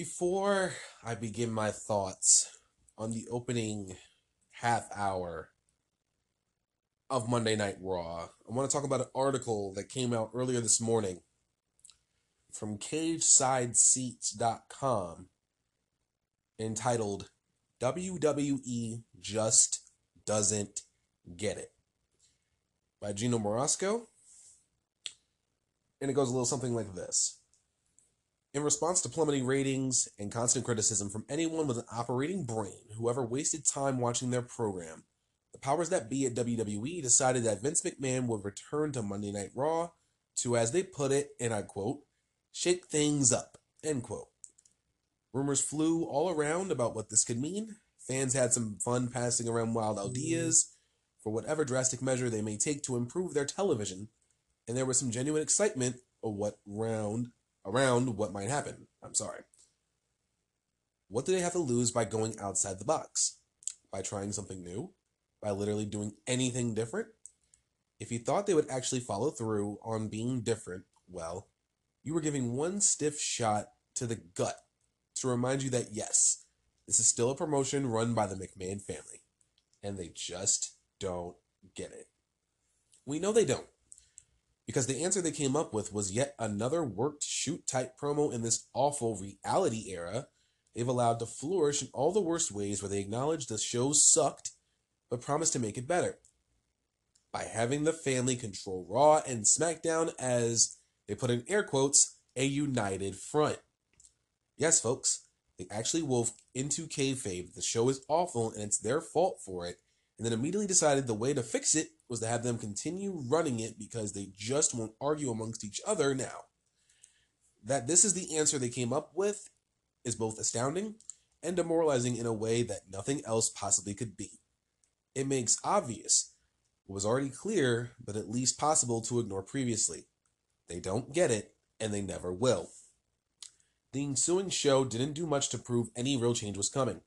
Before I begin my thoughts on the opening half hour of Monday Night Raw, I want to talk about an article that came out earlier this morning from CagesideSeats.com entitled WWE Just Doesn't Get It by Geno Mrosko. And it goes a little something like this. In response to plummeting ratings and constant criticism from anyone with an operating brain, whoever wasted time watching their program, the powers that be at WWE decided that Vince McMahon would return to Monday Night Raw to, as they put it, and I quote, shake things up, end quote. Rumors flew all around about what this could mean. Fans had some fun passing around wild mm-hmm. ideas for whatever drastic measure they may take to improve their television, and there was some genuine excitement of what round around what might happen. I'm sorry. What do they have to lose by going outside the box? By trying something new? By literally doing anything different? If you thought they would actually follow through on being different, well, you were giving one stiff shot to the gut to remind you that yes, this is still a promotion run by the McMahon family, and they just don't get it. We know they don't because the answer they came up with was yet another worked shoot type promo in this awful reality era. They've allowed to flourish in all the worst ways where they acknowledge the show sucked but promise to make it better. By having the family control Raw and SmackDown as they put in air quotes a united front. Yes, folks, they actually wove into kayfabe. The show is awful and it's their fault for it, and then immediately decided the way to fix it was to have them continue running it because they just won't argue amongst each other now. That this is the answer they came up with is both astounding and demoralizing in a way that nothing else possibly could be. It makes obvious what was already clear, but at least possible to ignore previously. They don't get it, and they never will. The ensuing show didn't do much to prove any real change was coming.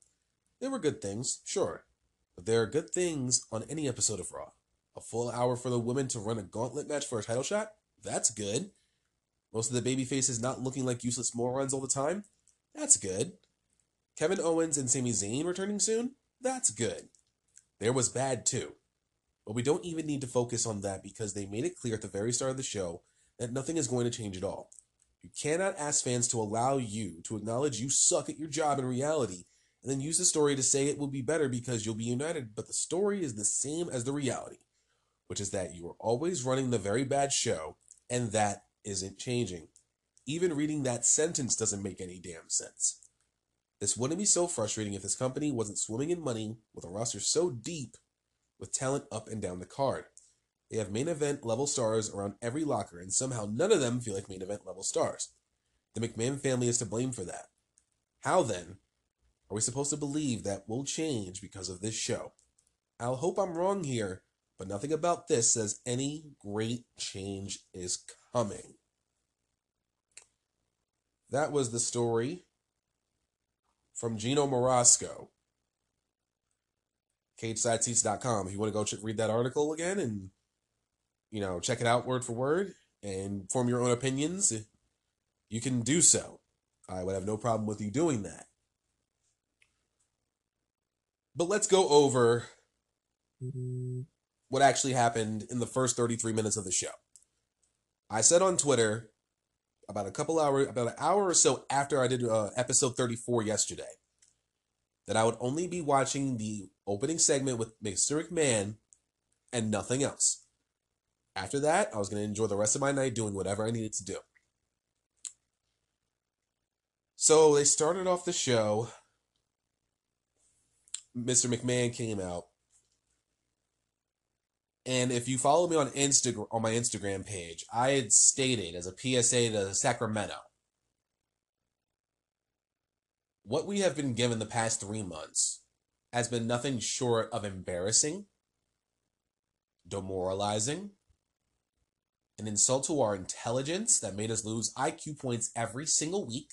There were good things, sure, but there are good things on any episode of Raw. A full hour for the women to run a gauntlet match for a title shot? That's good. Most of the baby faces not looking like useless morons all the time? That's good. Kevin Owens and Sami Zayn returning soon? That's good. There was bad too. But we don't even need to focus on that because they made it clear at the very start of the show that nothing is going to change at all. You cannot ask fans to allow you to acknowledge you suck at your job in reality and then use the story to say it will be better because you'll be united, but the story is the same as the reality which is that you are always running the very bad show, and that isn't changing. Even reading that sentence doesn't make any damn sense. This wouldn't be so frustrating if this company wasn't swimming in money with a roster so deep with talent up and down the card. They have main event level stars around every locker, and somehow none of them feel like main event level stars. The McMahon family is to blame for that. How then are we supposed to believe that will change because of this show? I'll hope I'm wrong here, but nothing about this says any great change is coming. That was the story from Geno Mrosko. CagesideSeats.com. If you want to go ch- read that article again and, you know, check it out word for word and form your own opinions, you can do so. I would have no problem with you doing that. But let's go over what actually happened in the first 33 minutes of the show. I said on Twitter about a couple hours, about an hour or so after I did uh, episode 34 yesterday, that I would only be watching the opening segment with Mr. McMahon and nothing else. After that, I was going to enjoy the rest of my night doing whatever I needed to do. So they started off the show. Mr. McMahon came out. And if you follow me on Instagram on my Instagram page, I had stated as a PSA to Sacramento what we have been given the past three months has been nothing short of embarrassing, demoralizing, an insult to our intelligence that made us lose IQ points every single week,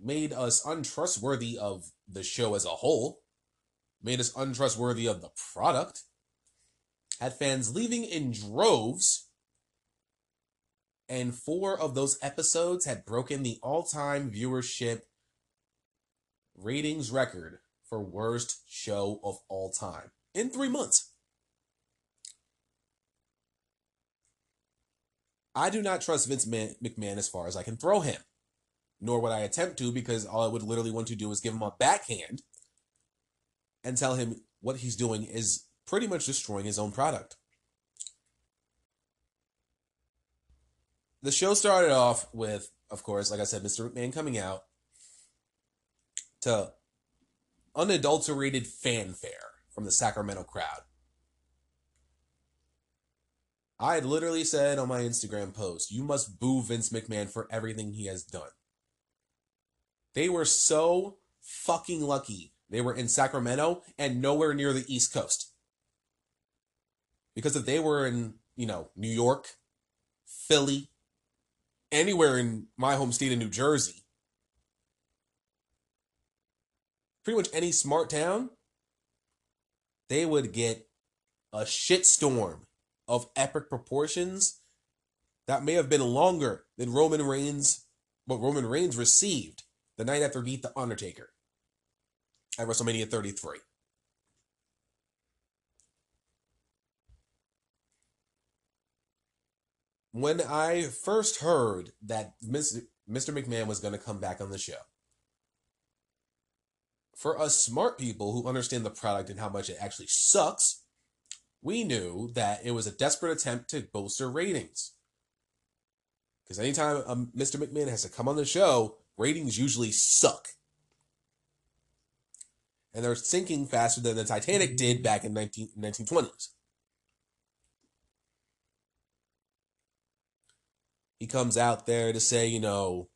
made us untrustworthy of the show as a whole made us untrustworthy of the product, had fans leaving in droves, and four of those episodes had broken the all-time viewership ratings record for worst show of all time in three months. I do not trust Vince McMahon as far as I can throw him, nor would I attempt to because all I would literally want to do is give him a backhand and tell him what he's doing is pretty much destroying his own product. The show started off with, of course, like I said, Mr. McMahon coming out to unadulterated fanfare from the Sacramento crowd. I had literally said on my Instagram post, you must boo Vince McMahon for everything he has done. They were so fucking lucky they were in Sacramento and nowhere near the East Coast. Because if they were in, you know, New York, Philly, anywhere in my home state of New Jersey, pretty much any smart town, they would get a shitstorm of epic proportions that may have been longer than Roman Reigns, what Roman Reigns received the night after beat The Undertaker at WrestleMania 33. When I first heard that Mr. McMahon was going to come back on the show, for us smart people who understand the product and how much it actually sucks, we knew that it was a desperate attempt to bolster ratings. Because anytime um, Mr. McMahon has to come on the show, ratings usually suck. And they're sinking faster than the Titanic did back in 19, 1920s. He comes out there to say, you know,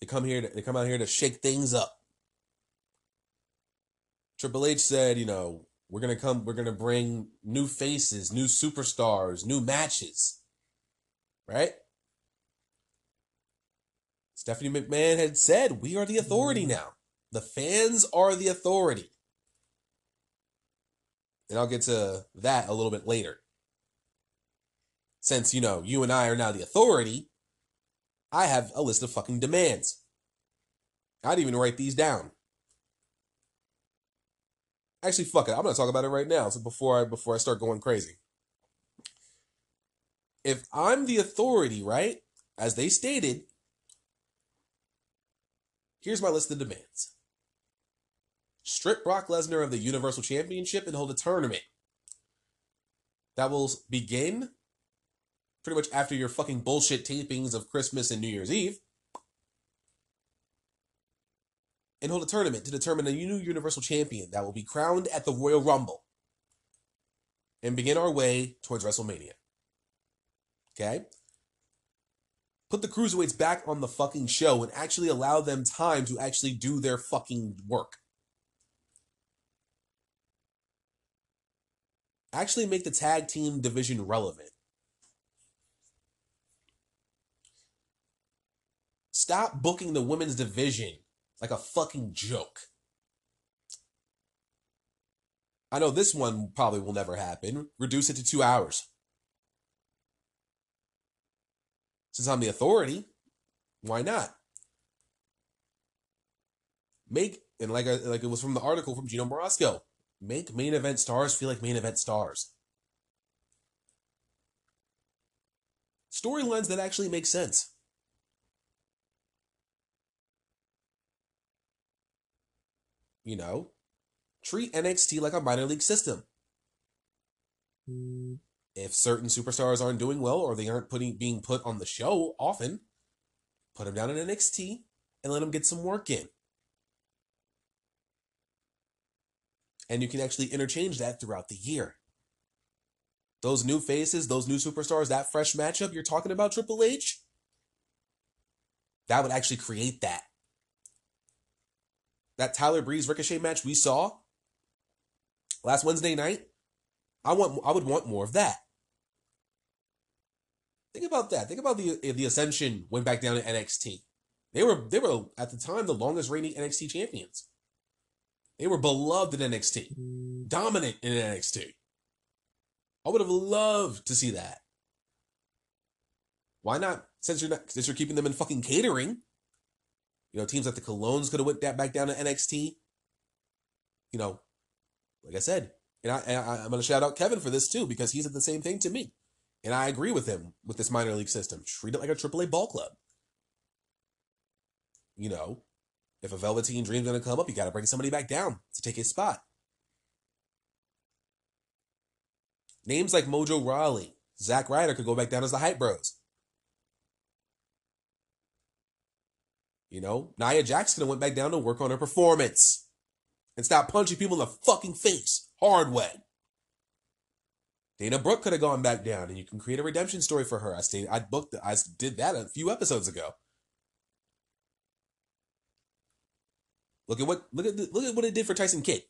they come here to, they come out here to shake things up. Triple H said, you know, we're gonna come, we're gonna bring new faces, new superstars, new matches. Right? Stephanie McMahon had said, we are the authority mm. now. The fans are the authority. And I'll get to that a little bit later. Since, you know, you and I are now the authority, I have a list of fucking demands. I'd even write these down. Actually, fuck it. I'm gonna talk about it right now. So before I before I start going crazy. If I'm the authority, right, as they stated, here's my list of demands. Strip Brock Lesnar of the Universal Championship and hold a tournament. That will begin pretty much after your fucking bullshit tapings of Christmas and New Year's Eve. and hold a tournament to determine a new Universal Champion that will be crowned at the Royal Rumble and begin our way towards WrestleMania. Okay? Put the cruiserweights back on the fucking show and actually allow them time to actually do their fucking work. Actually make the tag team division relevant. Stop booking the women's division like a fucking joke. I know this one probably will never happen. Reduce it to two hours. Since I'm the authority, why not? Make and like like it was from the article from Geno Mrosko, make main event stars feel like main event stars. Storylines that actually make sense. You know, treat NXT like a minor league system. Mm. If certain superstars aren't doing well or they aren't putting being put on the show often, put them down in NXT and let them get some work in. And you can actually interchange that throughout the year. Those new faces, those new superstars, that fresh matchup you're talking about, Triple H, that would actually create that that Tyler Breeze Ricochet match we saw last Wednesday night, I want I would want more of that. Think about that. Think about the the Ascension went back down to NXT. They were they were at the time the longest reigning NXT champions. They were beloved in NXT, dominant in NXT. I would have loved to see that. Why not since you're not since you're keeping them in fucking catering. You know, teams like the Colóns could have went that back down to NXT. You know, like I said, and, I, and I, I'm going to shout out Kevin for this too because he said the same thing to me, and I agree with him with this minor league system. Treat it like a AAA ball club. You know, if a Velveteen Dream's going to come up, you got to bring somebody back down to take his spot. Names like Mojo Rawley, Zack Ryder could go back down as the Hype Bros. You know, Nia have went back down to work on her performance and stop punching people in the fucking face hard way. Dana Brooke could have gone back down, and you can create a redemption story for her. I stayed, I booked, I did that a few episodes ago. Look at what look at the, look at what it did for Tyson Kidd.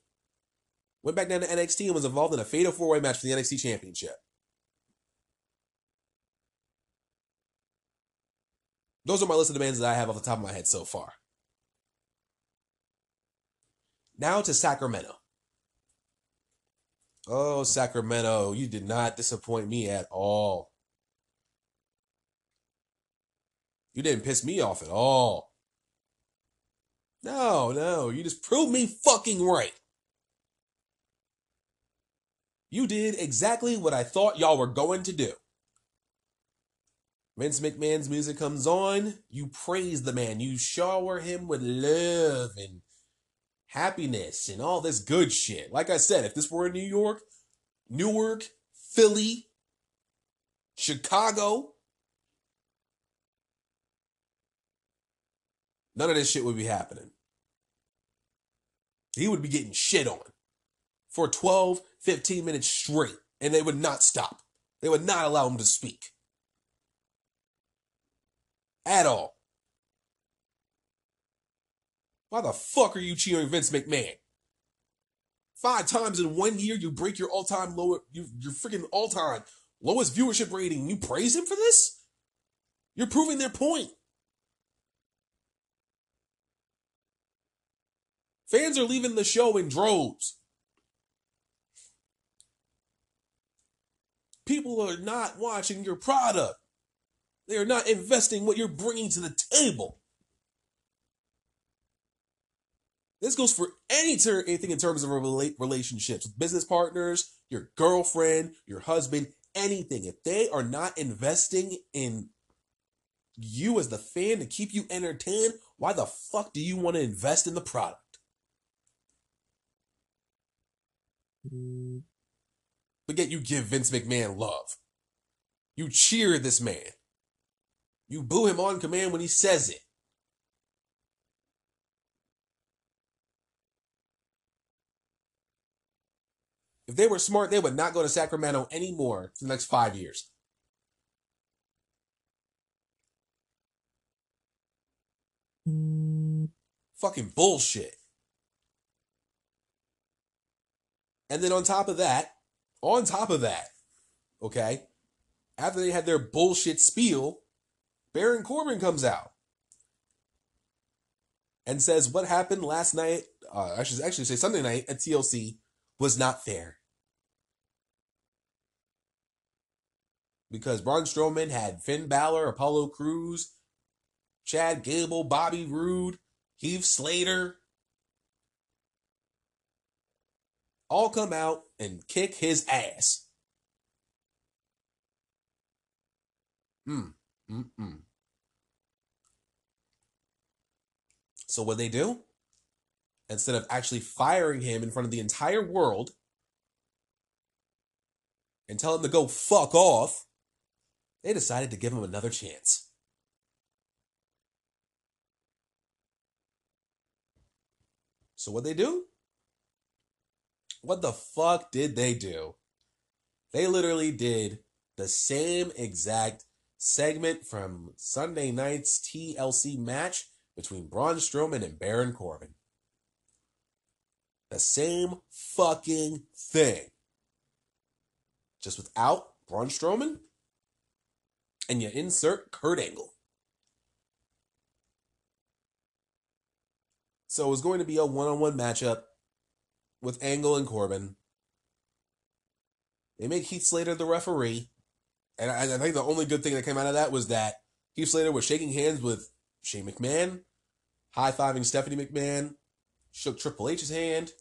Went back down to NXT and was involved in a fatal four way match for the NXT Championship. Those are my list of demands that I have off the top of my head so far. Now to Sacramento. Oh, Sacramento, you did not disappoint me at all. You didn't piss me off at all. No, no, you just proved me fucking right. You did exactly what I thought y'all were going to do. Vince McMahon's music comes on, you praise the man, you shower him with love and happiness and all this good shit. Like I said, if this were in New York, Newark, Philly, Chicago, none of this shit would be happening. He would be getting shit on for 12, 15 minutes straight, and they would not stop. They would not allow him to speak at all. Why the fuck are you cheering Vince McMahon? Five times in one year, you break your all-time low, you, your freaking all-time lowest viewership rating. You praise him for this? You're proving their point. Fans are leaving the show in droves. People are not watching your product. They are not investing what you're bringing to the table. This goes for any ter- anything in terms of rela- relationships, business partners, your girlfriend, your husband, anything. If they are not investing in you as the fan to keep you entertained, why the fuck do you want to invest in the product? But yet you give Vince McMahon love. You cheer this man. You boo him on command when he says it. If they were smart, they would not go to Sacramento anymore for the next five years. Fucking bullshit. And then on top of that, on top of that, okay, after they had their bullshit spiel, Baron Corbin comes out and says what happened last night, uh, I should actually say Sunday night at TLC was not fair. Because Braun Strowman had Finn Balor, Apollo Crews, Chad Gable, Bobby Roode, Heath Slater, all come out and kick his ass. Hmm. Mm-mm. So what they do? Instead of actually firing him in front of the entire world and tell him to go fuck off, they decided to give him another chance. So what they do? What the fuck did they do? They literally did the same exact segment from Sunday night's TLC match between Braun Strowman and Baron Corbin. The same fucking thing. Just without Braun Strowman, and you insert Kurt Angle. So it was going to be a one on one matchup with Angle and Corbin. They made Heath Slater the referee. And I, I think the only good thing that came out of that was that Heath Slater was shaking hands with Shane McMahon, high fiving Stephanie McMahon, shook Triple H's hand,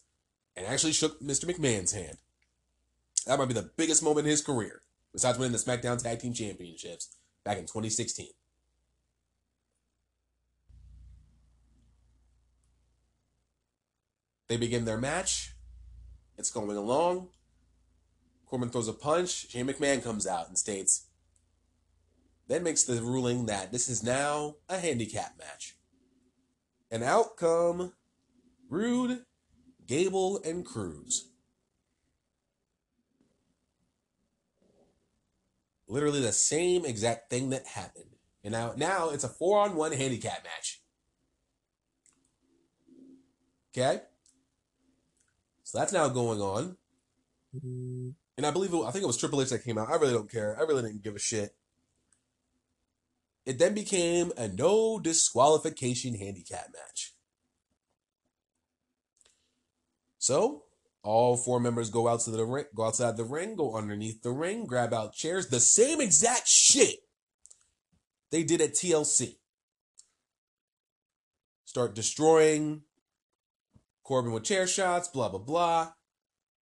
and actually shook Mr. McMahon's hand. That might be the biggest moment in his career, besides winning the SmackDown Tag Team Championships back in 2016. They begin their match. It's going along. Corbin throws a punch. Shane McMahon comes out and states, then makes the ruling that this is now a handicap match. And out come Roode, Gable, and Crews. Literally the same exact thing that happened. And now, now it's a four on one handicap match. Okay? So that's now going on. And I believe, it, I think it was Triple H that came out. I really don't care. I really didn't give a shit. It then became a no disqualification handicap match. So all four members go out to the ring, go outside the ring, go underneath the ring, grab out chairs. The same exact shit they did at TLC. Start destroying Corbin with chair shots, blah blah blah.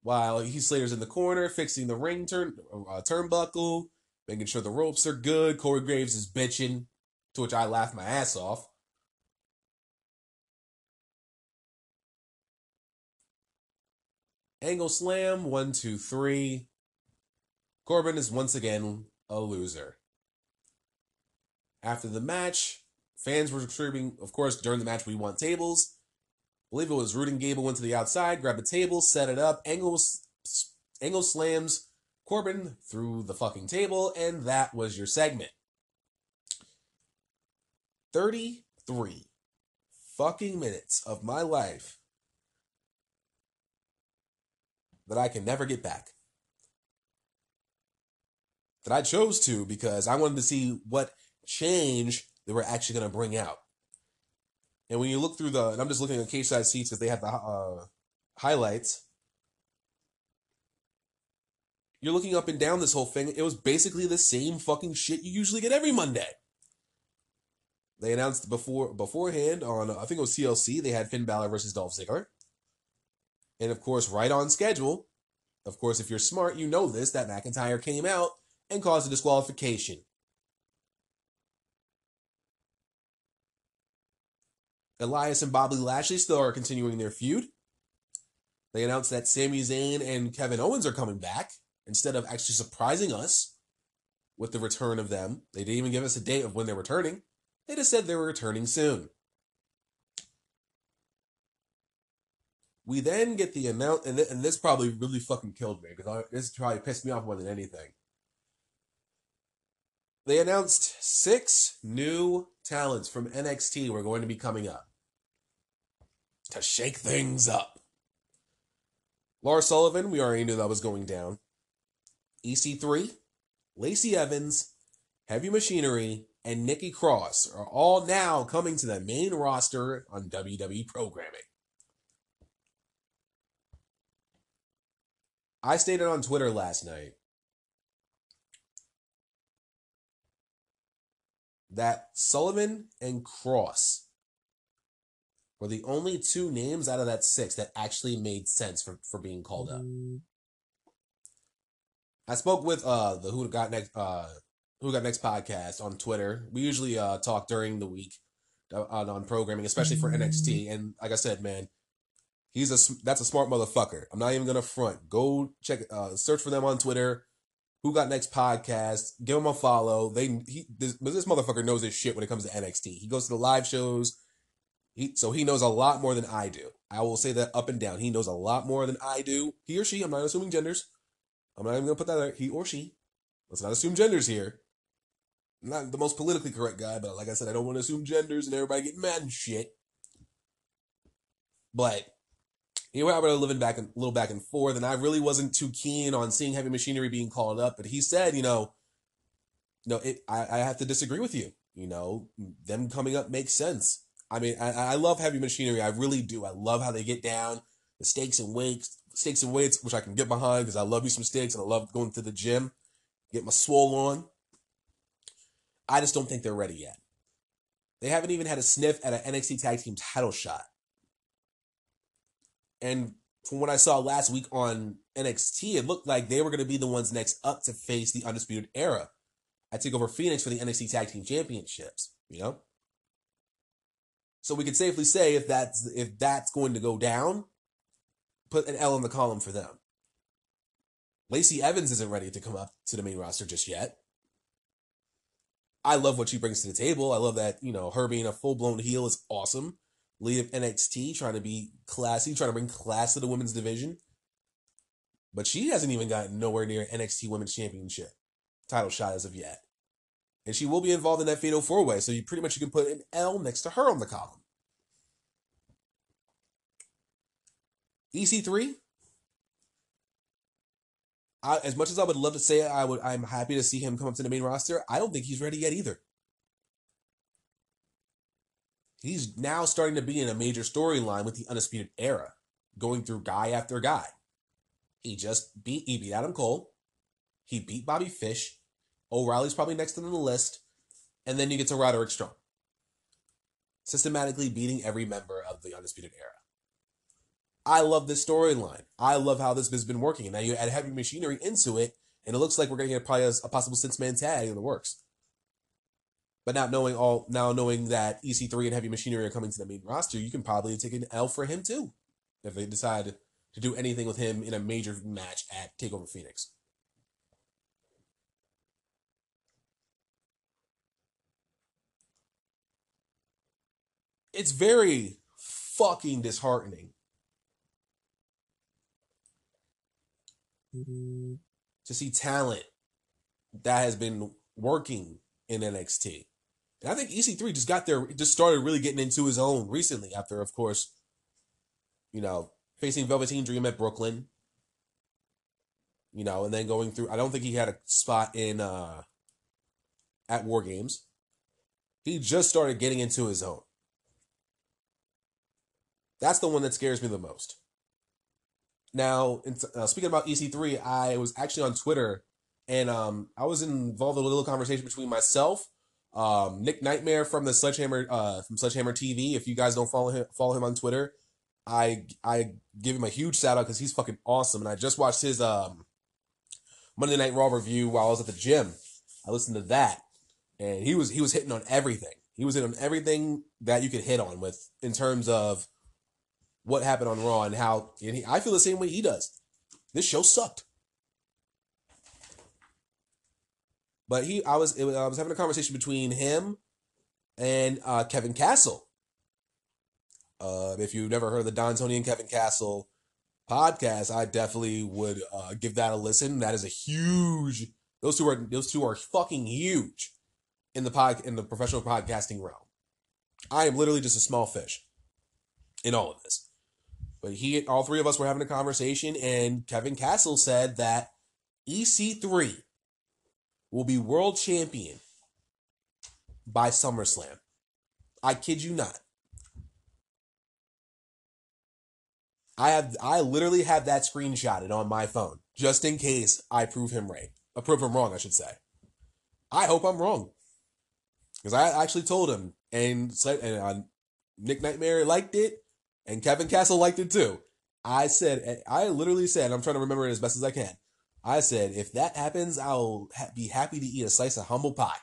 While Heath Slater's in the corner fixing the ring turn uh, turnbuckle, making sure the ropes are good. Corey Graves is bitching, to which I laugh my ass off. Angle slam, one, two, three. Corbin is once again a loser. After the match, fans were screaming, of course, during the match, we want tables. I believe it was Roode and Gable went to the outside, grabbed a table, set it up. Angle, Angle slams Corbin through the fucking table, and that was your segment. 33 fucking minutes of my life that I can never get back. That I chose to because I wanted to see what change they were actually going to bring out. And when you look through the, and I'm just looking at cage side seats because they have the uh, highlights. You're looking up and down this whole thing. It was basically the same fucking shit you usually get every Monday. They announced before beforehand on I think it was TLC they had Finn Balor versus Dolph Ziggler, and of course right on schedule. Of course, if you're smart, you know this that McIntyre came out and caused a disqualification. Elias and Bobby Lashley still are continuing their feud. They announced that Sami Zayn and Kevin Owens are coming back instead of actually surprising us with the return of them. They didn't even give us a date of when they're returning. They just said they were returning soon. We then get the amount, and, th- and this probably really fucking killed me because this probably pissed me off more than anything. They announced six new talents from NXT were going to be coming up to shake things up. Lars Sullivan, we already knew that was going down. EC3, Lacey Evans, Heavy Machinery, and Nikki Cross are all now coming to the main roster on WWE programming. I stated on Twitter last night that Sullivan and Cross were the only two names out of that six that actually made sense for, for being called up. I spoke with uh the Who Got Next uh Who Got Next podcast on Twitter. We usually uh talk during the week uh, on programming, especially for NXT. And like I said, man, he's a that's a smart motherfucker. I'm not even gonna front. Go check uh search for them on Twitter. Who Got Next podcast? Give them a follow. They he this, this motherfucker knows his shit when it comes to NXT. He goes to the live shows. He, so he knows a lot more than I do. I will say that up and down. He knows a lot more than I do. He or she, I'm not assuming genders. I'm not even to put that there. He or she. Let's not assume genders here. I'm not the most politically correct guy, but like I said, I don't want to assume genders and everybody getting mad and shit. But you know, I was living back a little back and forth, and I really wasn't too keen on seeing heavy machinery being called up. But he said, you know, no, it, I, I have to disagree with you. You know, them coming up makes sense. I mean, I, I love heavy machinery. I really do. I love how they get down the steaks and weights, steaks and weights, which I can get behind because I love me some steaks and I love going to the gym, get my swole on. I just don't think they're ready yet. They haven't even had a sniff at an NXT Tag Team title shot. And from what I saw last week on NXT, it looked like they were going to be the ones next up to face the Undisputed Era. I Takeover Phoenix for the NXT Tag Team Championships, you know? So we could safely say if that's if that's going to go down, put an L in the column for them. Lacey Evans isn't ready to come up to the main roster just yet. I love what she brings to the table. I love that, you know, her being a full blown heel is awesome. Lead of NXT, trying to be classy, trying to bring class to the women's division. But she hasn't even gotten nowhere near NXT Women's Championship title shot as of yet. And she will be involved in that Fatal Four Way, so you pretty much you can put an L next to her on the column. EC3, I, as much as I would love to say I would, I'm happy to see him come up to the main roster. I don't think he's ready yet either. He's now starting to be in a major storyline with the Undisputed Era, going through guy after guy. He just beat he beat Adam Cole. He beat Bobby Fish. O'Reilly's probably next on the list, and then you get to Roderick Strong, systematically beating every member of the Undisputed Era. I love this storyline. I love how this has been working. And now you add heavy machinery into it, and it looks like we're going to get probably a, a possible six man tag in the works. But not knowing all now knowing that EC3 and heavy machinery are coming to the main roster, you can probably take an L for him too, if they decide to do anything with him in a major match at Takeover Phoenix. It's very fucking disheartening mm-hmm. to see talent that has been working in NXT. And I think EC3 just got there, just started really getting into his own recently after, of course, you know, facing Velveteen Dream at Brooklyn. You know, and then going through, I don't think he had a spot in, uh, at War Games. He just started getting into his own. That's the one that scares me the most. Now, uh, speaking about EC3, I was actually on Twitter and um, I was involved in a little conversation between myself, um, Nick Nightmare from the Sledgehammer uh, from Sledgehammer TV. If you guys don't follow him, follow him on Twitter, I I give him a huge shout out because he's fucking awesome. And I just watched his um, Monday Night Raw review while I was at the gym. I listened to that, and he was he was hitting on everything. He was hitting on everything that you could hit on with in terms of what happened on Raw and how and he, I feel the same way he does. This show sucked. But he, I was, was I was having a conversation between him and uh, Kevin Castle. Uh, if you've never heard the Don Tony and Kevin Castle podcast, I definitely would uh, give that a listen. That is a huge. Those two are those two are fucking huge in the pod in the professional podcasting realm. I am literally just a small fish in all of this. But he, all three of us were having a conversation, and Kevin Castle said that EC3 will be world champion by SummerSlam. I kid you not. I have I literally have that screenshotted on my phone just in case I prove him right. I uh, prove him wrong, I should say. I hope I'm wrong. Because I actually told him, and, and uh, Nick Nightmare liked it, and Kevin Castle liked it too. I said, I literally said, I'm trying to remember it as best as I can. I said, if that happens, I'll ha- be happy to eat a slice of humble pie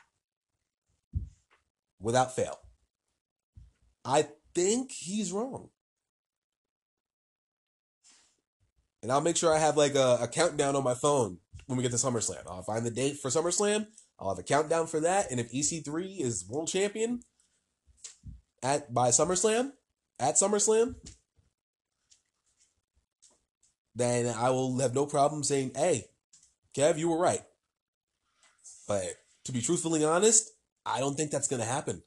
without fail. I think he's wrong. And I'll make sure I have like a, a countdown on my phone when we get to SummerSlam. I'll find the date for SummerSlam. I'll have a countdown for that. And if EC3 is world champion at by SummerSlam, at SummerSlam, then I will have no problem saying, hey, Kev, you were right. But to be truthfully honest, I don't think that's going to happen.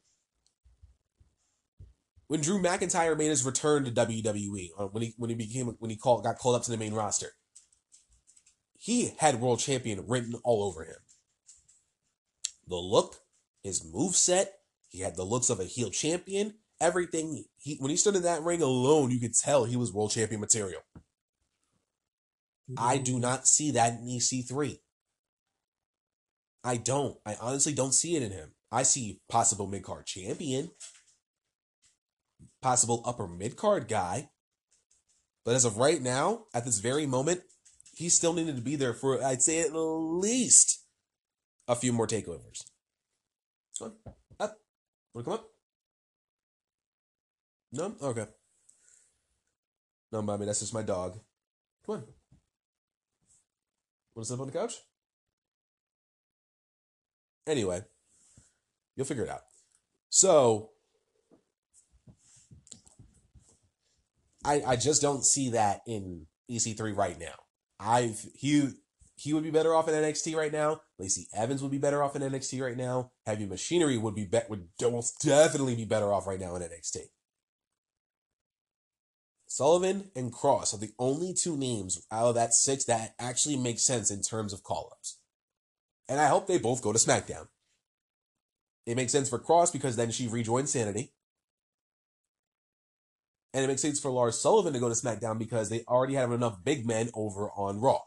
When Drew McIntyre made his return to WWE, when he when he became when he called got called up to the main roster, he had world champion written all over him. The look, his move set, he had the looks of a heel champion everything he when he stood in that ring alone, you could tell he was world champion material. I do not see that in EC3. I don't. I honestly don't see it in him. I see possible mid card champion, possible upper mid card guy. But as of right now, at this very moment, he still needed to be there for, I'd say, at least a few more takeovers. Come on, up. Want to come up? No? Okay. No, mommy, that's just my dog. Come on. Want to sit on the couch? Anyway, you'll figure it out. So, I I just don't see that in EC3 right now. I've he he would be better off in NXT right now. Lacey Evans would be better off in NXT right now. Heavy Machinery would be bet would most definitely be better off right now in NXT. Sullivan and Cross are the only two names out of that six that actually make sense in terms of call ups. And I hope they both go to SmackDown. It makes sense for Cross because then she rejoins Sanity. And it makes sense for Lars Sullivan to go to SmackDown because they already have enough big men over on Raw.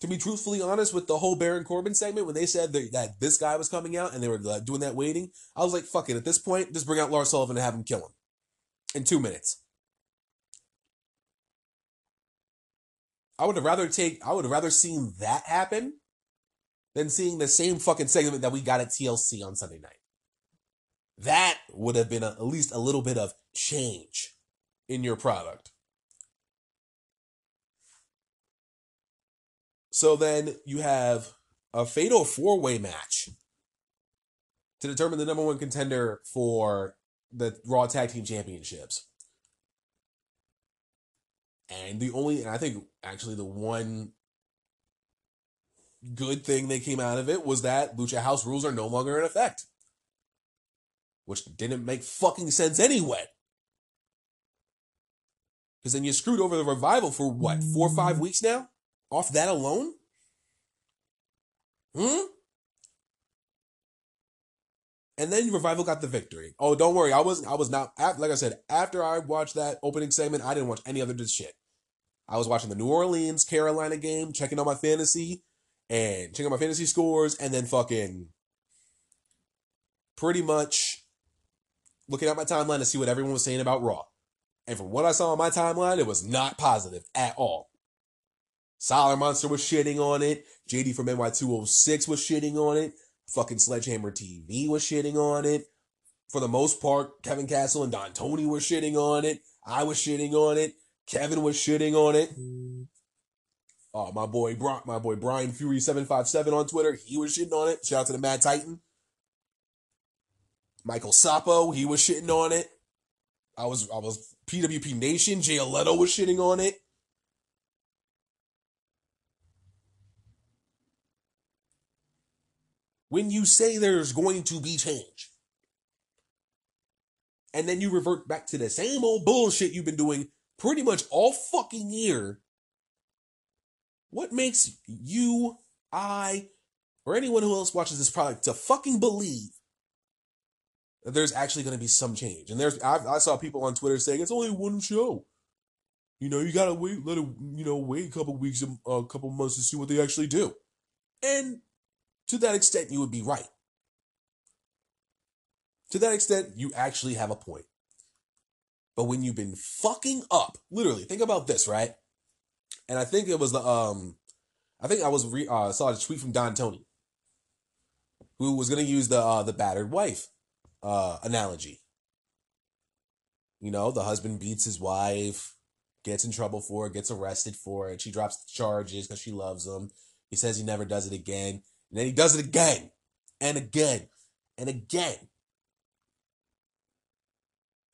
To be truthfully honest with the whole Baron Corbin segment, when they said that, this guy was coming out and they were doing that waiting, I was like, fuck it. At this point, just bring out Lars Sullivan and have him kill him in two minutes. I would have rather take I would have rather seen that happen than seeing the same fucking segment that we got at TLC on Sunday night. That would have been a, at least a little bit of change in your product. So then you have a fatal four way match to determine the number one contender for the Raw Tag Team Championships. And the only, and I think actually the one good thing that came out of it was that Lucha House rules are no longer in effect. Which didn't make fucking sense anyway. Because then you screwed over the revival for what, four or five weeks now? Off that alone? Hmm? And then Revival got the victory. Oh, don't worry. I was I was not like I said, after I watched that opening segment, I didn't watch any other shit. I was watching the New Orleans Carolina game, checking on my fantasy, and checking my fantasy scores, and then fucking pretty much looking at my timeline to see what everyone was saying about Raw. And from what I saw on my timeline, it was not positive at all. Solid Monster was shitting on it. JD from NY206 was shitting on it. Fucking Sledgehammer TV was shitting on it. For the most part, Kevin Castle and Don Tony were shitting on it. I was shitting on it. Kevin was shitting on it. Oh, my boy, my boy Brian Fury seven five seven on Twitter, he was shitting on it. Shout out to the Mad Titan. Michael Sapo, he was shitting on it. I was I was PWP Nation. Jay Leto was shitting on it. When you say there's going to be change, and then you revert back to the same old bullshit you've been doing pretty much all fucking year, what makes you, I, or anyone who else watches this product to fucking believe that there's actually going to be some change? And there's, I, I saw people on Twitter saying it's only one show. You know, you gotta wait, let it, you know, wait a couple weeks, a couple months to see what they actually do. And to that extent, you would be right. To that extent, you actually have a point. But when you've been fucking up, literally, think about this, right? And I think it was the um, I think I was re- uh, saw a tweet from Don Tony, who was gonna use the uh, the battered wife uh analogy. You know, the husband beats his wife, gets in trouble for it, gets arrested for it. She drops the charges because she loves him. He says he never does it again. And then he does it again and again and again.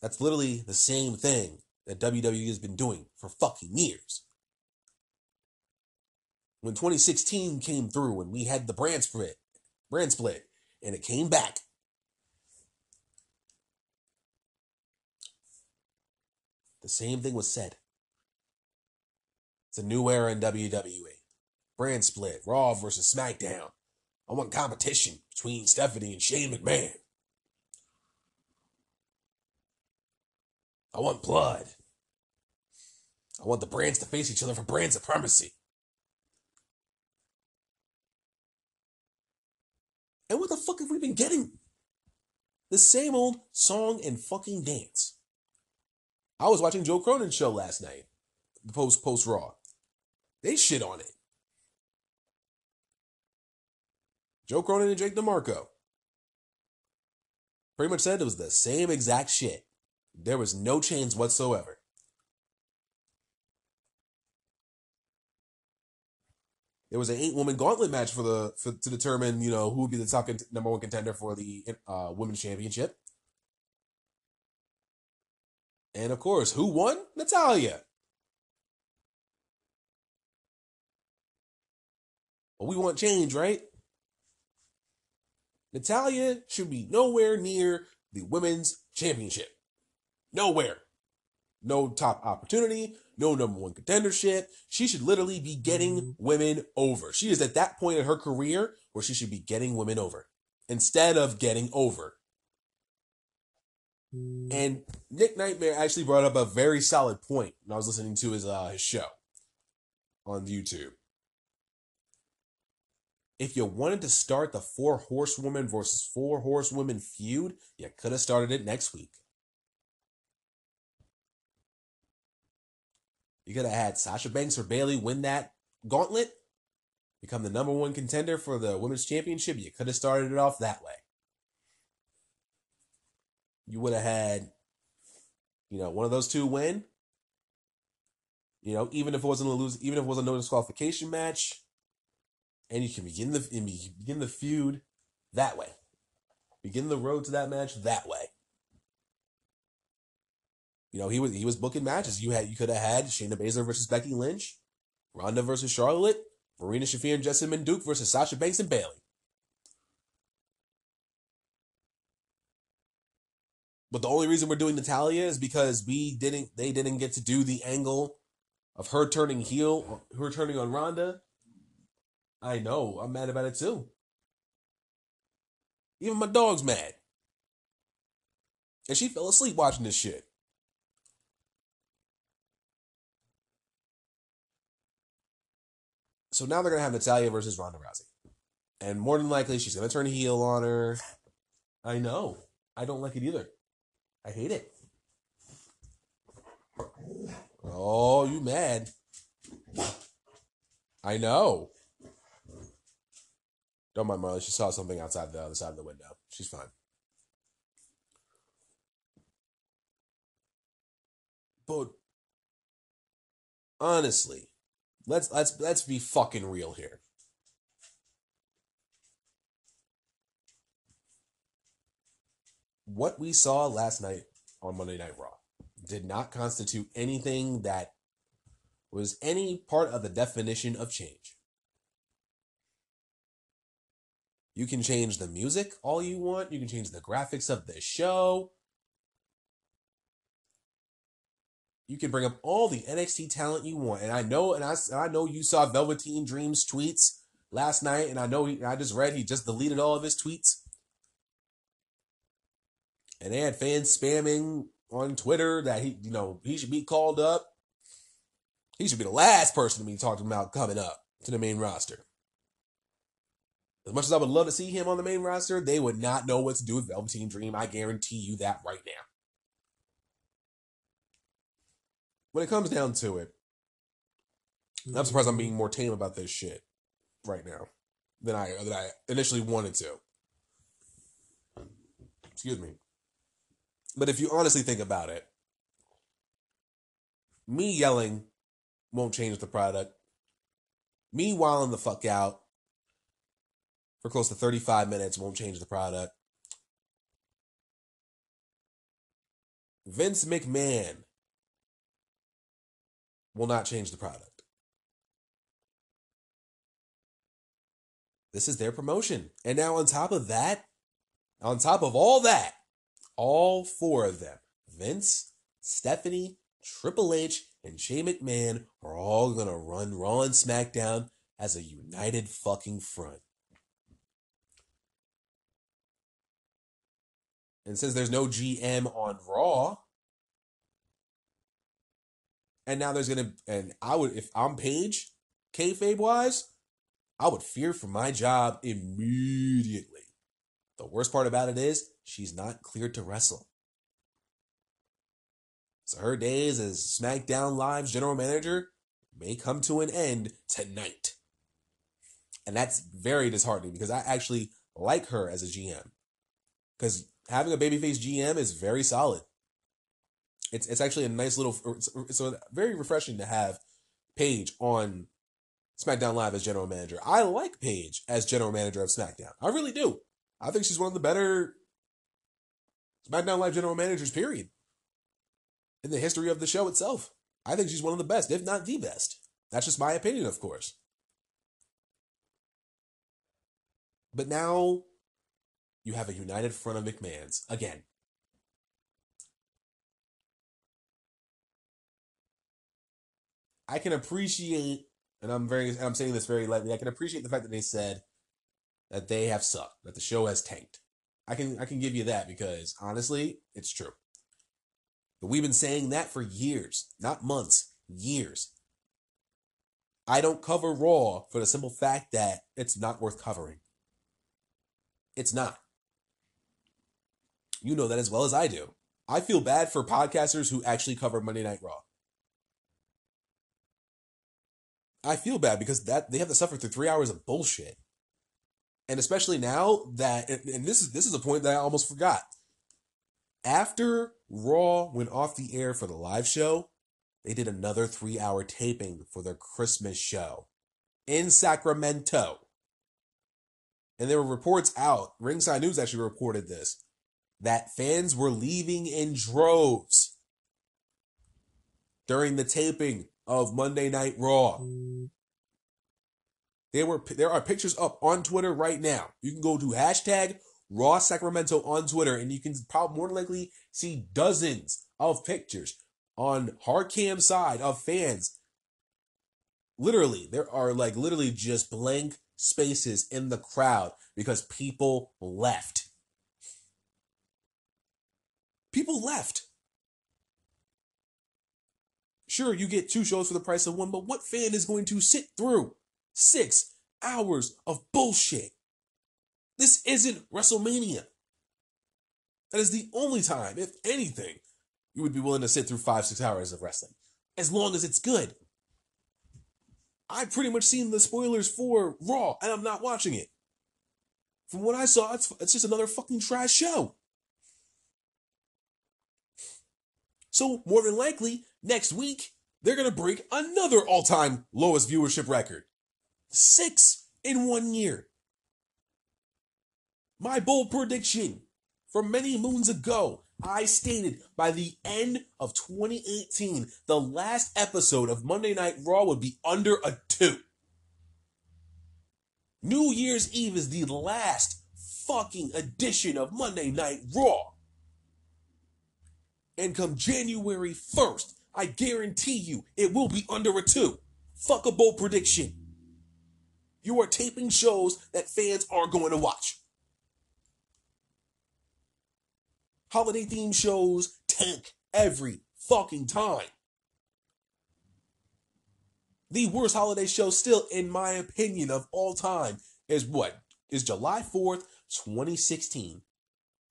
That's literally the same thing that WWE has been doing for fucking years. When 2016 came through and we had the brand split, brand split, and it came back. The same thing was said. It's a new era in WWE. Brand split, Raw versus SmackDown. I want competition between Stephanie and Shane McMahon. I want blood. I want the brands to face each other for brand supremacy. And what the fuck have we been getting? The same old song and fucking dance. I was watching Joe Cronin's show last night, the post post Raw. They shit on it. Joe Cronin and Jake DeMarco pretty much said it was the same exact shit. There was no change whatsoever. There was an eight woman gauntlet match for the for, to determine you know who would be the top number one contender for the uh, women's championship. And of course, who won? Natalya. But we want change, right? Natalya should be nowhere near the women's championship. Nowhere. No top opportunity, no number one contendership. She should literally be getting mm-hmm. women over. She is at that point in her career where she should be getting women over instead of getting over. Mm. And Nick Nightmare actually brought up a very solid point when I was listening to his uh, his show on YouTube. If you wanted to start the four horsewoman versus four horsewomen feud, you could have started it next week. You could have had Sasha Banks or Bayley win that gauntlet, become the number one contender for the women's championship. You could have started it off that way. You would have had, you know, one of those two win. You know, even if it wasn't a lose, even if it was a no disqualification match, and you can begin the begin the feud that way. Begin the road to that match that way. You know, he was he was booking matches. You had you could have had Shayna Baszler versus Becky Lynch, Ronda versus Charlotte, Marina Shafir and Jessamyn Duke versus Sasha Banks and Bayley. But the only reason we're doing Natalya is because we didn't they didn't get to do the angle of her turning heel, her turning on Ronda. I know, I'm mad about it too. Even my dog's mad. And she fell asleep watching this shit. So now they're gonna have Natalya versus Ronda Rousey, and more than likely she's gonna turn heel on her. I know. I don't like it either. I hate it. Oh, you mad? I know. Don't mind Marley. She saw something outside the other side of the window. She's fine. But honestly, Let's let's let's be fucking real here. What we saw last night on Monday Night Raw did not constitute anything that was any part of the definition of change. You can change the music all you want. You can change the graphics of the show. You can bring up all the NXT talent you want, and I know, and I, and I know you saw Velveteen Dreams tweets last night, and I know he, I just read he just deleted all of his tweets, and they had fans spamming on Twitter that he, you know, he should be called up. He should be the last person to be talking about coming up to the main roster. As much as I would love to see him on the main roster, they would not know what to do with Velveteen Dream. I guarantee you that right now. when it comes down to it, I'm surprised I'm being more tame about this shit right now than I than I initially wanted to. Excuse me. But if you honestly think about it, me yelling won't change the product. Me wilding the fuck out for close to 35 minutes won't change the product. Vince McMahon will not change the product. This is their promotion. And now, on top of that, on top of all that, all four of them Vince, Stephanie, Triple H, and Shane McMahon are all going to run Raw and SmackDown as a united fucking front. And since there's no GM on Raw, and now there's gonna and I would if I'm Paige, kayfabe wise, I would fear for my job immediately The worst part about it is she's not cleared to wrestle. So her days as SmackDown Live's general manager may come to an end tonight. And that's very disheartening because I actually like her as a GM. Because having a babyface GM is very solid. It's it's actually a nice little. It's, it's very refreshing to have Paige on SmackDown Live as general manager. I like Paige as general manager of SmackDown. I really do. I think she's one of the better SmackDown Live general managers. Period. In the history of the show itself, I think she's one of the best, if not the best. That's just my opinion, of course. But now you have a united front of McMahon's again. I can appreciate, and I'm very, and I'm saying this very lightly. I can appreciate the fact that they said that they have sucked, that the show has tanked. I can, I can give you that because honestly, it's true. But we've been saying that for years, not months, years. I don't cover Raw for the simple fact that it's not worth covering. It's not. You know that as well as I do. I feel bad for podcasters who actually cover Monday Night Raw. I feel bad because that they have to suffer through three hours of bullshit. And especially now that and this is this is a point that I almost forgot. After Raw went off the air for the live show, they did another three hour taping for their Christmas show in Sacramento. And there were reports out, Ringside News actually reported this, that fans were leaving in droves during the taping of Monday Night Raw. There were there are pictures up on Twitter right now. You can go to hashtag Raw Sacramento on Twitter, and you can probably more likely see dozens of pictures on Hardcam side of fans. Literally, there are like literally just blank spaces in the crowd because people left. People left. Sure, you get two shows for the price of one, but what fan is going to sit through six hours of bullshit? This isn't WrestleMania. That is the only time, if anything, you would be willing to sit through five, six hours of wrestling. As long as it's good. I've pretty much seen the spoilers for Raw, and I'm not watching it. From what I saw, it's, it's just another fucking trash show. So, more than likely, next week, they're going to break another all time lowest viewership record. Six in one year. My bold prediction from many moons ago, I stated by the end of 2018, the last episode of Monday Night Raw would be under a two. New Year's Eve is the last fucking edition of Monday Night Raw. And come January 1st, I guarantee you it will be under a two. Fuck a bold prediction. You are taping shows that fans are going to watch. Holiday theme shows tank every fucking time. The worst holiday show, still, in my opinion, of all time, is what? Is July 4th, 2016.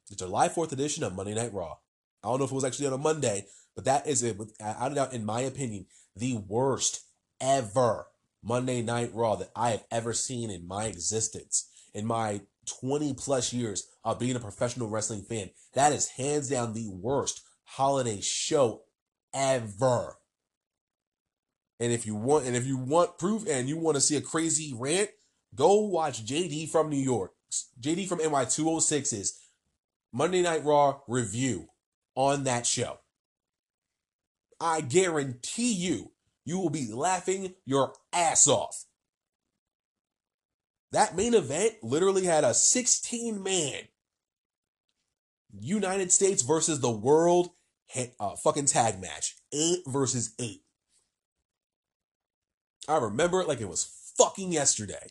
The July 4th edition of Monday Night Raw. I don't know if it was actually on a Monday, but that is it, without a doubt, in my opinion, the worst ever Monday Night Raw that I have ever seen in my existence. In my 20 plus years of being a professional wrestling fan, that is hands down the worst holiday show ever. And if you want, and if you want proof and you want to see a crazy rant, go watch JD from New York, JD from NY206's Monday Night Raw review on that show. I guarantee you, you will be laughing your ass off. That main event literally had a 16 man United States versus the world uh, fucking tag match. Eight versus eight. I remember it like it was fucking yesterday.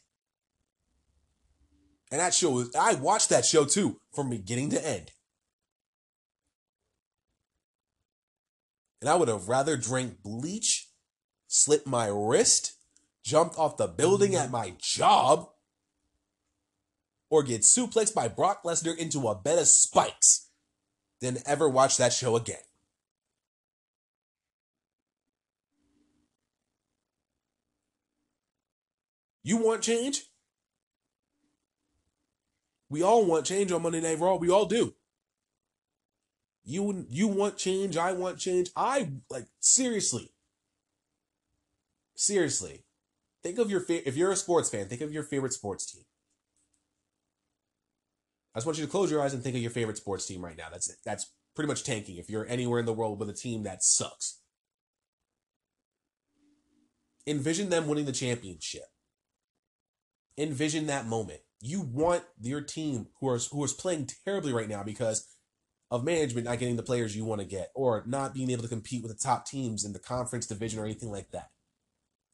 And that show was, I watched that show too from beginning to end. And I would have rather drank bleach, slit my wrist, jumped off the building at my job or get suplexed by Brock Lesnar into a bed of spikes than ever watch that show again. You want change? We all want change on Monday Night Raw. We all do. You you want change. I want change. I like seriously. Seriously, think of your fa- if you're a sports fan. Think of your favorite sports team. I just want you to close your eyes and think of your favorite sports team right now. That's it. That's pretty much tanking. If you're anywhere in the world with a team that sucks, envision them winning the championship. Envision that moment. You want your team who are who is playing terribly right now because of management not getting the players you want to get or not being able to compete with the top teams in the conference division or anything like that.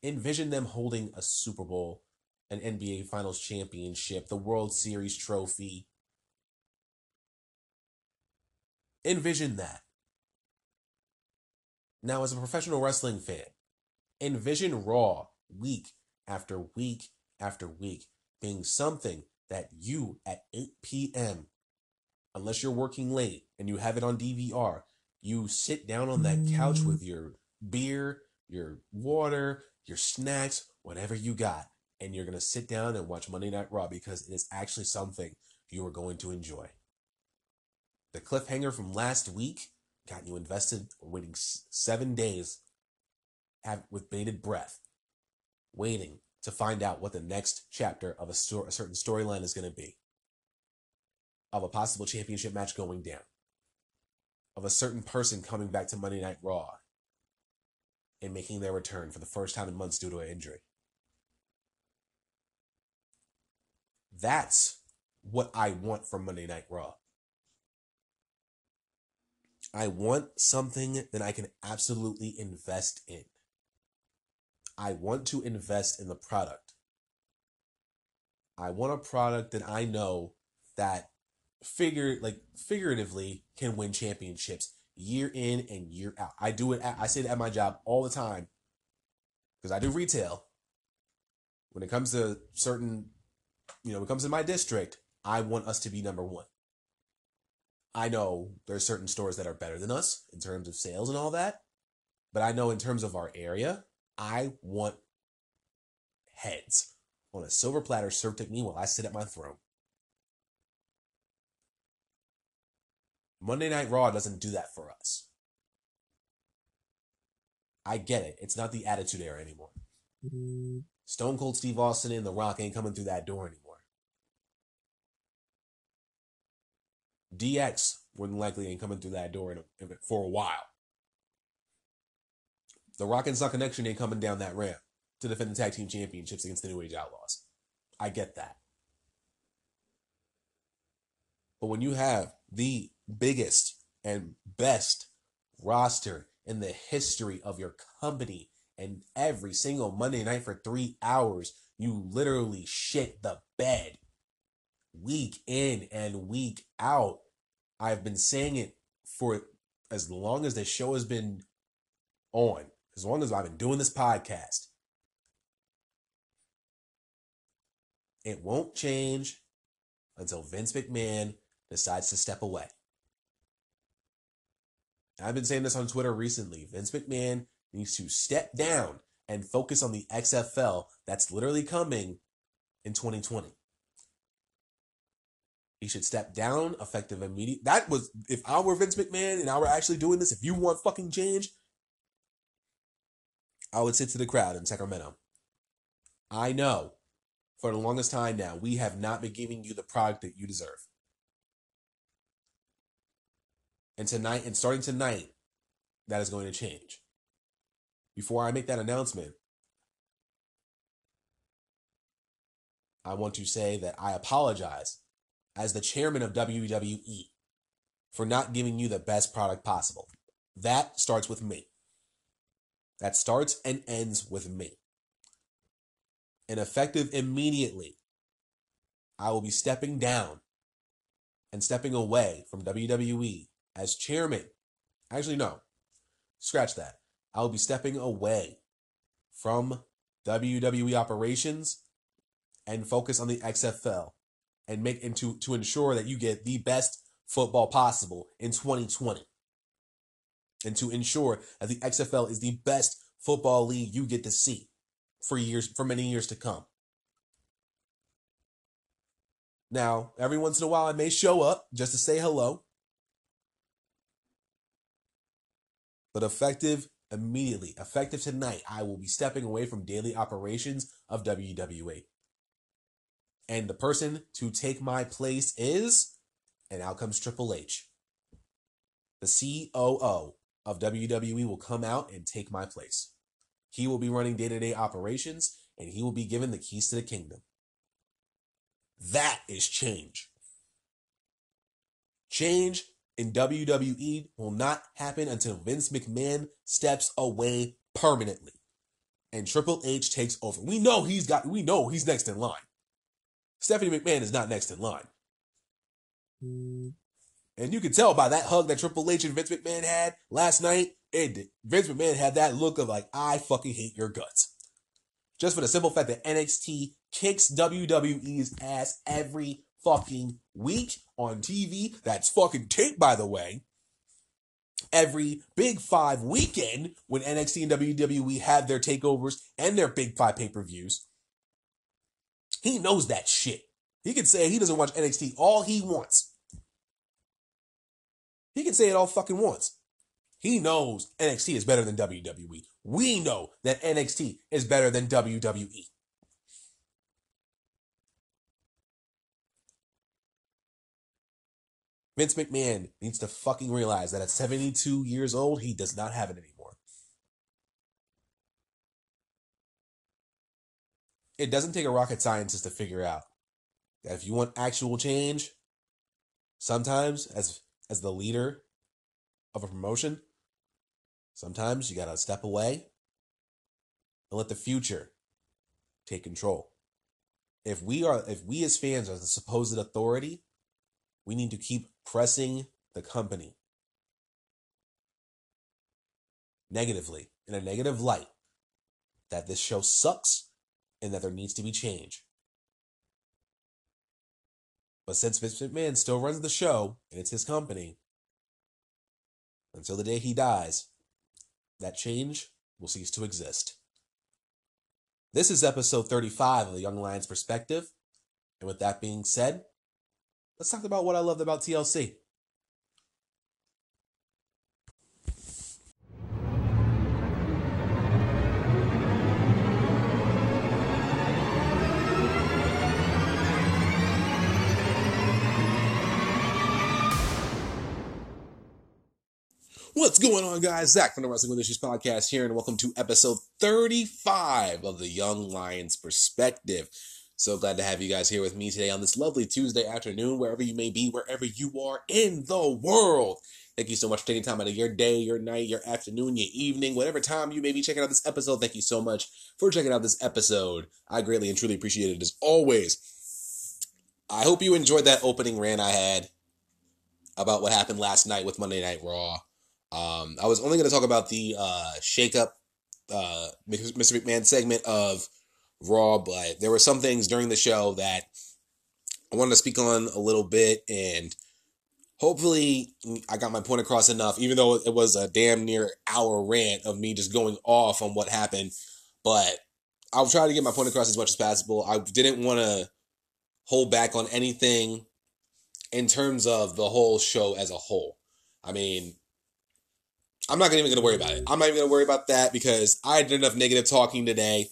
Envision them holding a Super Bowl, an NBA Finals championship, the World Series trophy. Envision that. Now, as a professional wrestling fan, envision Raw week after week after week being something that you at 8 p.m unless you're working late and you have it on DVR, you sit down on that couch mm. with your beer, your water, your snacks, whatever you got, and you're going to sit down and watch Monday Night Raw because it is actually something you are going to enjoy. The cliffhanger from last week got you invested, waiting seven days with bated breath, waiting to find out what the next chapter of a, sto- a certain storyline is going to be of a possible championship match going down, of a certain person coming back to Monday Night Raw and making their return for the first time in months due to an injury. That's what I want from Monday Night Raw. I want something that I can absolutely invest in. I want to invest in the product. I want a product that I know that figure like figuratively can win championships year in and year out. I do it. At, I say it at my job all the time because I do retail. When it comes to certain, you know, when it comes to my district, I want us to be number one. I know there are certain stores that are better than us in terms of sales and all that, but I know in terms of our area, I want heads on a silver platter served to me while I sit at my throne. Monday Night Raw doesn't do that for us. I get it. It's not the Attitude Era anymore. Mm-hmm. Stone Cold Steve Austin and The Rock ain't coming through that door anymore. DX more than likely ain't coming through that door a, for a while. The Rock and Sock Connection ain't coming down that ramp to defend the tag team championships against the New Age Outlaws. I get that. But when you have the biggest and best roster in the history of your company. And every single Monday night for three hours, you literally shit the bed week in and week out. I've been saying it for as long as the show has been on, as long as I've been doing this podcast. It won't change until Vince McMahon decides to step away. I've been saying this on Twitter recently. Vince McMahon needs to step down and focus on the XFL that's literally coming in 2020. He should step down effective immediate. That was if I were Vince McMahon and I were actually doing this. If you want fucking change, I would sit to the crowd in Sacramento. I know for the longest time now we have not been giving you the product that you deserve. And tonight, and starting tonight, that is going to change. Before I make that announcement, I want to say that I apologize as the chairman of WWE for not giving you the best product possible. That starts with me. That starts and ends with me. And effective immediately, I will be stepping down and stepping away from WWE as chairman. Actually, no, scratch that. I will be stepping away from WWE operations and focus on the XFL and make and to, to ensure that you get the best football possible in 2020. And to ensure that the XFL is the best football league you get to see for years for many years to come. Now, every once in a while I may show up just to say hello. But effective immediately, effective tonight, I will be stepping away from daily operations of WWE. And the person to take my place is, and out comes Triple H. The COO of WWE will come out and take my place. He will be running day to day operations and he will be given the keys to the kingdom. That is change. Change in WWE will not happen until Vince McMahon steps away permanently and Triple H takes over. We know he's got we know he's next in line. Stephanie McMahon is not next in line. Mm. And you can tell by that hug that Triple H and Vince McMahon had last night, it Vince McMahon had that look of like, I fucking hate your guts. Just for the simple fact that NXT kicks WWE's ass every fucking week on TV. That's fucking tape, by the way. Every Big Five weekend when NXT and WWE have their takeovers and their Big Five pay per views. He knows that shit. He can say he doesn't watch NXT all he wants. He can say it all fucking once. He knows NXT is better than WWE. We know that NXT is better than WWE. Vince McMahon needs to fucking realize that at 72 years old, he does not have it anymore. It doesn't take a rocket scientist to figure out that if you want actual change, sometimes as as the leader of a promotion, sometimes you got to step away and let the future take control. If we are if we as fans are the supposed authority, we need to keep pressing the company negatively in a negative light that this show sucks and that there needs to be change. But since Vince McMahon still runs the show and it's his company, until the day he dies, that change will cease to exist. This is episode 35 of the Young Lions Perspective. And with that being said, let's talk about what I loved about TLC. What's going on, guys? Zach from the Wrestling with Issues podcast here, and welcome to episode 35 of the Young Lions Perspective. So glad to have you guys here with me today on this lovely Tuesday afternoon, wherever you may be, wherever you are in the world. Thank you so much for taking time out of your day, your night, your afternoon, your evening, whatever time you may be checking out this episode. Thank you so much for checking out this episode. I greatly and truly appreciate it as always. I hope you enjoyed that opening rant I had about what happened last night with Monday Night Raw. Um, I was only going to talk about the uh, shake up uh, Mr. McMahon segment of Raw, but there were some things during the show that I wanted to speak on a little bit, and hopefully mm, I got my point across enough, even though it was a damn near hour rant of me just going off on what happened. But I'll try to get my point across as much as possible. I didn't want to hold back on anything in terms of the whole show as a whole. I mean, I'm not even going to worry about it. I'm not even going to worry about that because I did enough negative talking today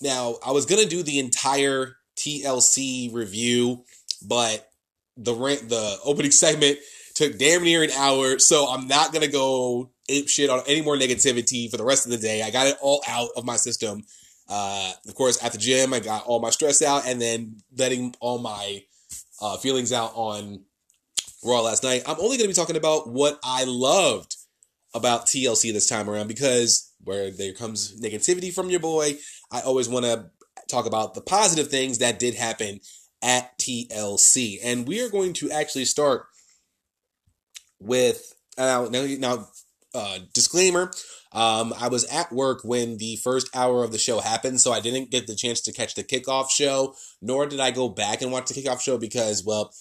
now, I was gonna do the entire TLC review, but the rent, the opening segment took damn near an hour, so I'm not gonna go ape shit on any more negativity for the rest of the day. I got it all out of my system. Uh, of course, at the gym, I got all my stress out, and then letting all my uh, feelings out on Raw last night. I'm only gonna be talking about what I loved about TLC this time around because where there comes negativity from your boy, I always want to talk about the positive things that did happen at TLC. And we are going to actually start with now, now, now uh, disclaimer um, I was at work when the first hour of the show happened, so I didn't get the chance to catch the kickoff show, nor did I go back and watch the kickoff show because, well,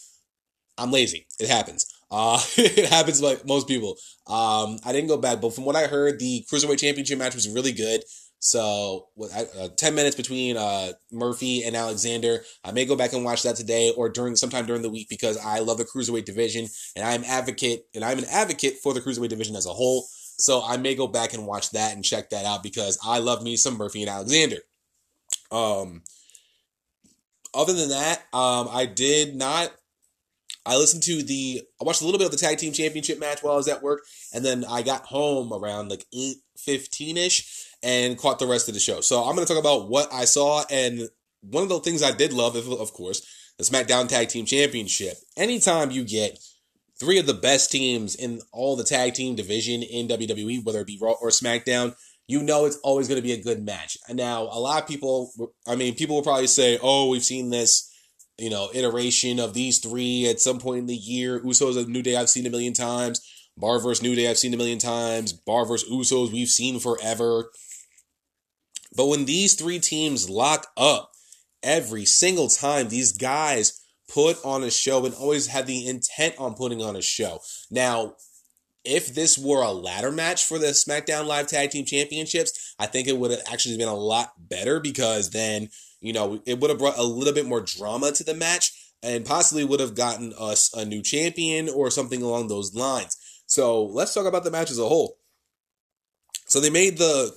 I'm lazy. It happens. Uh, it happens like most people. Um, I didn't go back, but from what I heard, the Cruiserweight Championship match was really good. So, uh, 10 minutes between uh, Murphy and Alexander. I may go back and watch that today or during sometime during the week because I love the Cruiserweight division and I'm advocate and I'm an advocate for the Cruiserweight division as a whole. So I may go back and watch that and check that out because I love me some Murphy and Alexander. Um, other than that, um, I did not. I listened to the. I watched a little bit of the tag team championship match while I was at work, and then I got home around like eight fifteen ish and caught the rest of the show. So I'm going to talk about what I saw and one of the things I did love, of course, the SmackDown Tag Team Championship. Anytime you get three of the best teams in all the tag team division in WWE, whether it be Raw or SmackDown, you know it's always going to be a good match. Now, a lot of people, I mean, people will probably say, oh, we've seen this, you know, iteration of these three at some point in the year. Usos of New Day, I've seen a million times. Bar versus New Day, I've seen a million times. Bar versus Usos, we've seen forever. But when these three teams lock up every single time, these guys put on a show and always had the intent on putting on a show. Now, if this were a ladder match for the SmackDown Live Tag Team Championships, I think it would have actually been a lot better because then, you know, it would have brought a little bit more drama to the match and possibly would have gotten us a new champion or something along those lines. So let's talk about the match as a whole. So they made the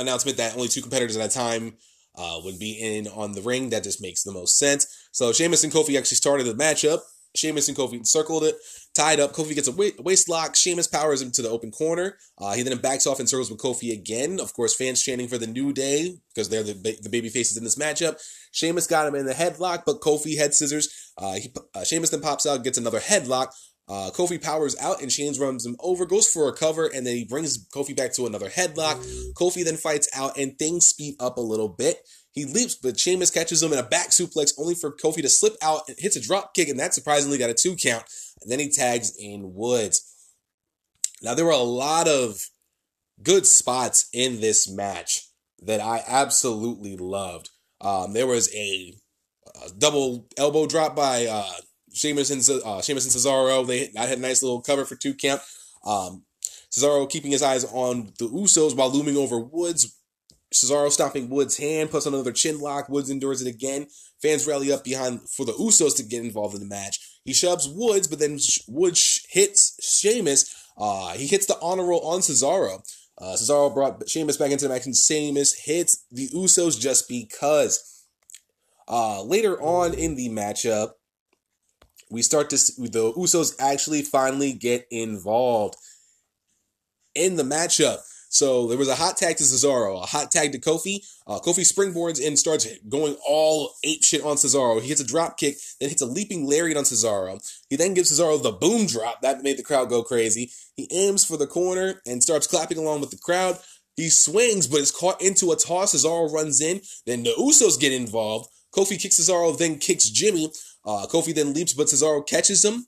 announcement that only two competitors at a time uh, would be in on the ring. That just makes the most sense. So Sheamus and Kofi actually started the matchup. Sheamus and Kofi circled it, tied up. Kofi gets a waist lock. Sheamus powers him to the open corner. Uh, he then backs off and circles with Kofi again. Of course, fans chanting for the New Day because they're the, the baby faces in this matchup. Sheamus got him in the headlock, but Kofi head scissors. Uh, he, uh, Sheamus then pops out, gets another headlock. Uh, Kofi powers out and Sheamus runs him over, goes for a cover, and then he brings Kofi back to another headlock. Kofi then fights out, and things speed up a little bit. He leaps, but Sheamus catches him in a back suplex, only for Kofi to slip out and hits a drop kick, and that surprisingly got a two count. And then he tags in Woods. Now, there were a lot of good spots in this match that I absolutely loved. Um, there was a, a, double elbow drop by uh, Sheamus and uh, Sheamus and Cesaro. They had a nice little cover for two count. Um, Cesaro keeping his eyes on the Usos while looming over Woods. Cesaro stopping Woods' hand, puts another chin lock. Woods endures it again. Fans rally up behind for the Usos to get involved in the match. He shoves Woods, but then Woods hits Sheamus. Uh, he hits the honor roll on Cesaro. Uh, Cesaro brought Sheamus back into the match, and Sheamus hits the Usos just because. Uh, later on in the matchup, we start to see the Usos actually finally get involved in the matchup. So there was a hot tag to Cesaro, a hot tag to Kofi. Uh, Kofi springboards and starts going all ape shit on Cesaro. He hits a drop kick, then hits a leaping lariat on Cesaro. He then gives Cesaro the boom drop. That made the crowd go crazy. He aims for the corner and starts clapping along with the crowd. He swings, but is caught into a toss. Cesaro runs in. Then the Usos get involved. Kofi kicks Cesaro, then kicks Jimmy. Uh, Kofi then leaps, but Cesaro catches him.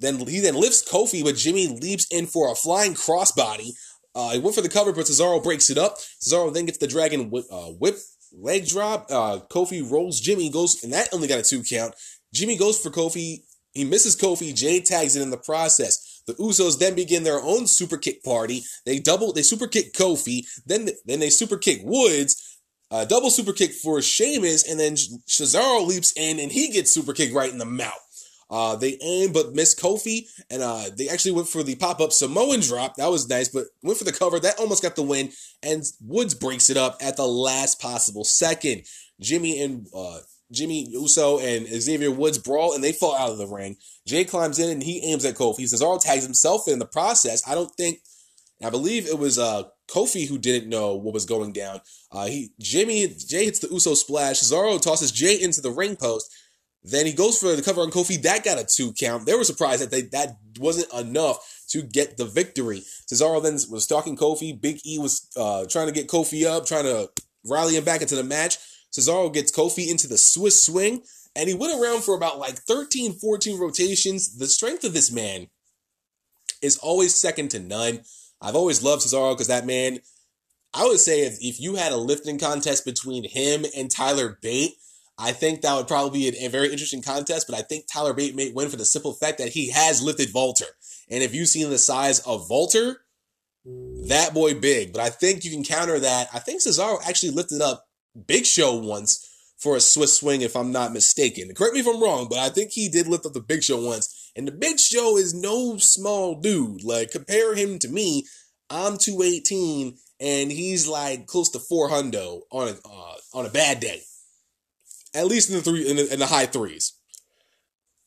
Then he then lifts Kofi, but Jimmy leaps in for a flying crossbody. Uh, he went for the cover, but Cesaro breaks it up. Cesaro then gets the dragon whip, uh, whip leg drop. Uh, Kofi rolls Jimmy, goes, and that only got a two count. Jimmy goes for Kofi. He misses Kofi. Jey tags it in the process. The Usos then begin their own super kick party. They double, they super kick Kofi. Then, then they super kick Woods. Uh, double super kick for Sheamus, and then Cesaro leaps in and he gets super kick right in the mouth. Uh, they aim but miss Kofi, and uh, they actually went for the pop up Samoan drop. That was nice, but went for the cover. That almost got the win, and Woods breaks it up at the last possible second. Jimmy and uh, Jimmy Uso and Xavier Woods brawl, and they fall out of the ring. Jey climbs in and he aims at Kofi. Cesaro tags himself in the process. I don't think, I believe it was uh, Kofi who didn't know what was going down. Uh, he Jimmy Jey hits the Uso splash. Cesaro tosses Jey into the ring post. Then he goes for the cover on Kofi. That got a two count. They were surprised that they, that wasn't enough to get the victory. Cesaro then was stalking Kofi. Big E was uh, trying to get Kofi up, trying to rally him back into the match. Cesaro gets Kofi into the Swiss swing, and he went around for about like 13, 14 rotations. The strength of this man is always second to none. I've always loved Cesaro because that man, I would say if, if you had a lifting contest between him and Tyler Bate, I think that would probably be a, a very interesting contest, but I think Tyler Bate may win for the simple fact that he has lifted Walter. And if you've seen the size of Walter, that boy big. But I think you can counter that. I think Cesaro actually lifted up Big Show once for a Swiss swing, if I'm not mistaken. Correct me if I'm wrong, but I think he did lift up the Big Show once. And the Big Show is no small dude. Like, compare him to me. I'm 218 and he's like close to 400 on a, uh, on a bad day. At least in the three in the, in the high threes.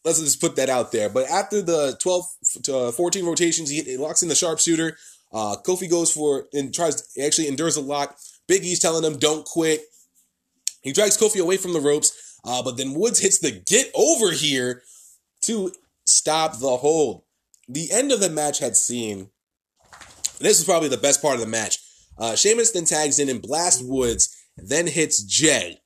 Let's just put that out there. But after the 12 to uh, 14 rotations, he, he locks in the sharpshooter. Uh, Kofi goes for and tries actually endures a lock. Big E's telling him don't quit. He drags Kofi away from the ropes, uh, but then Woods hits the get over here to stop the hold. The end of the match had seen. This is probably the best part of the match. Uh, Sheamus then tags in and blasts Woods, then hits Jey.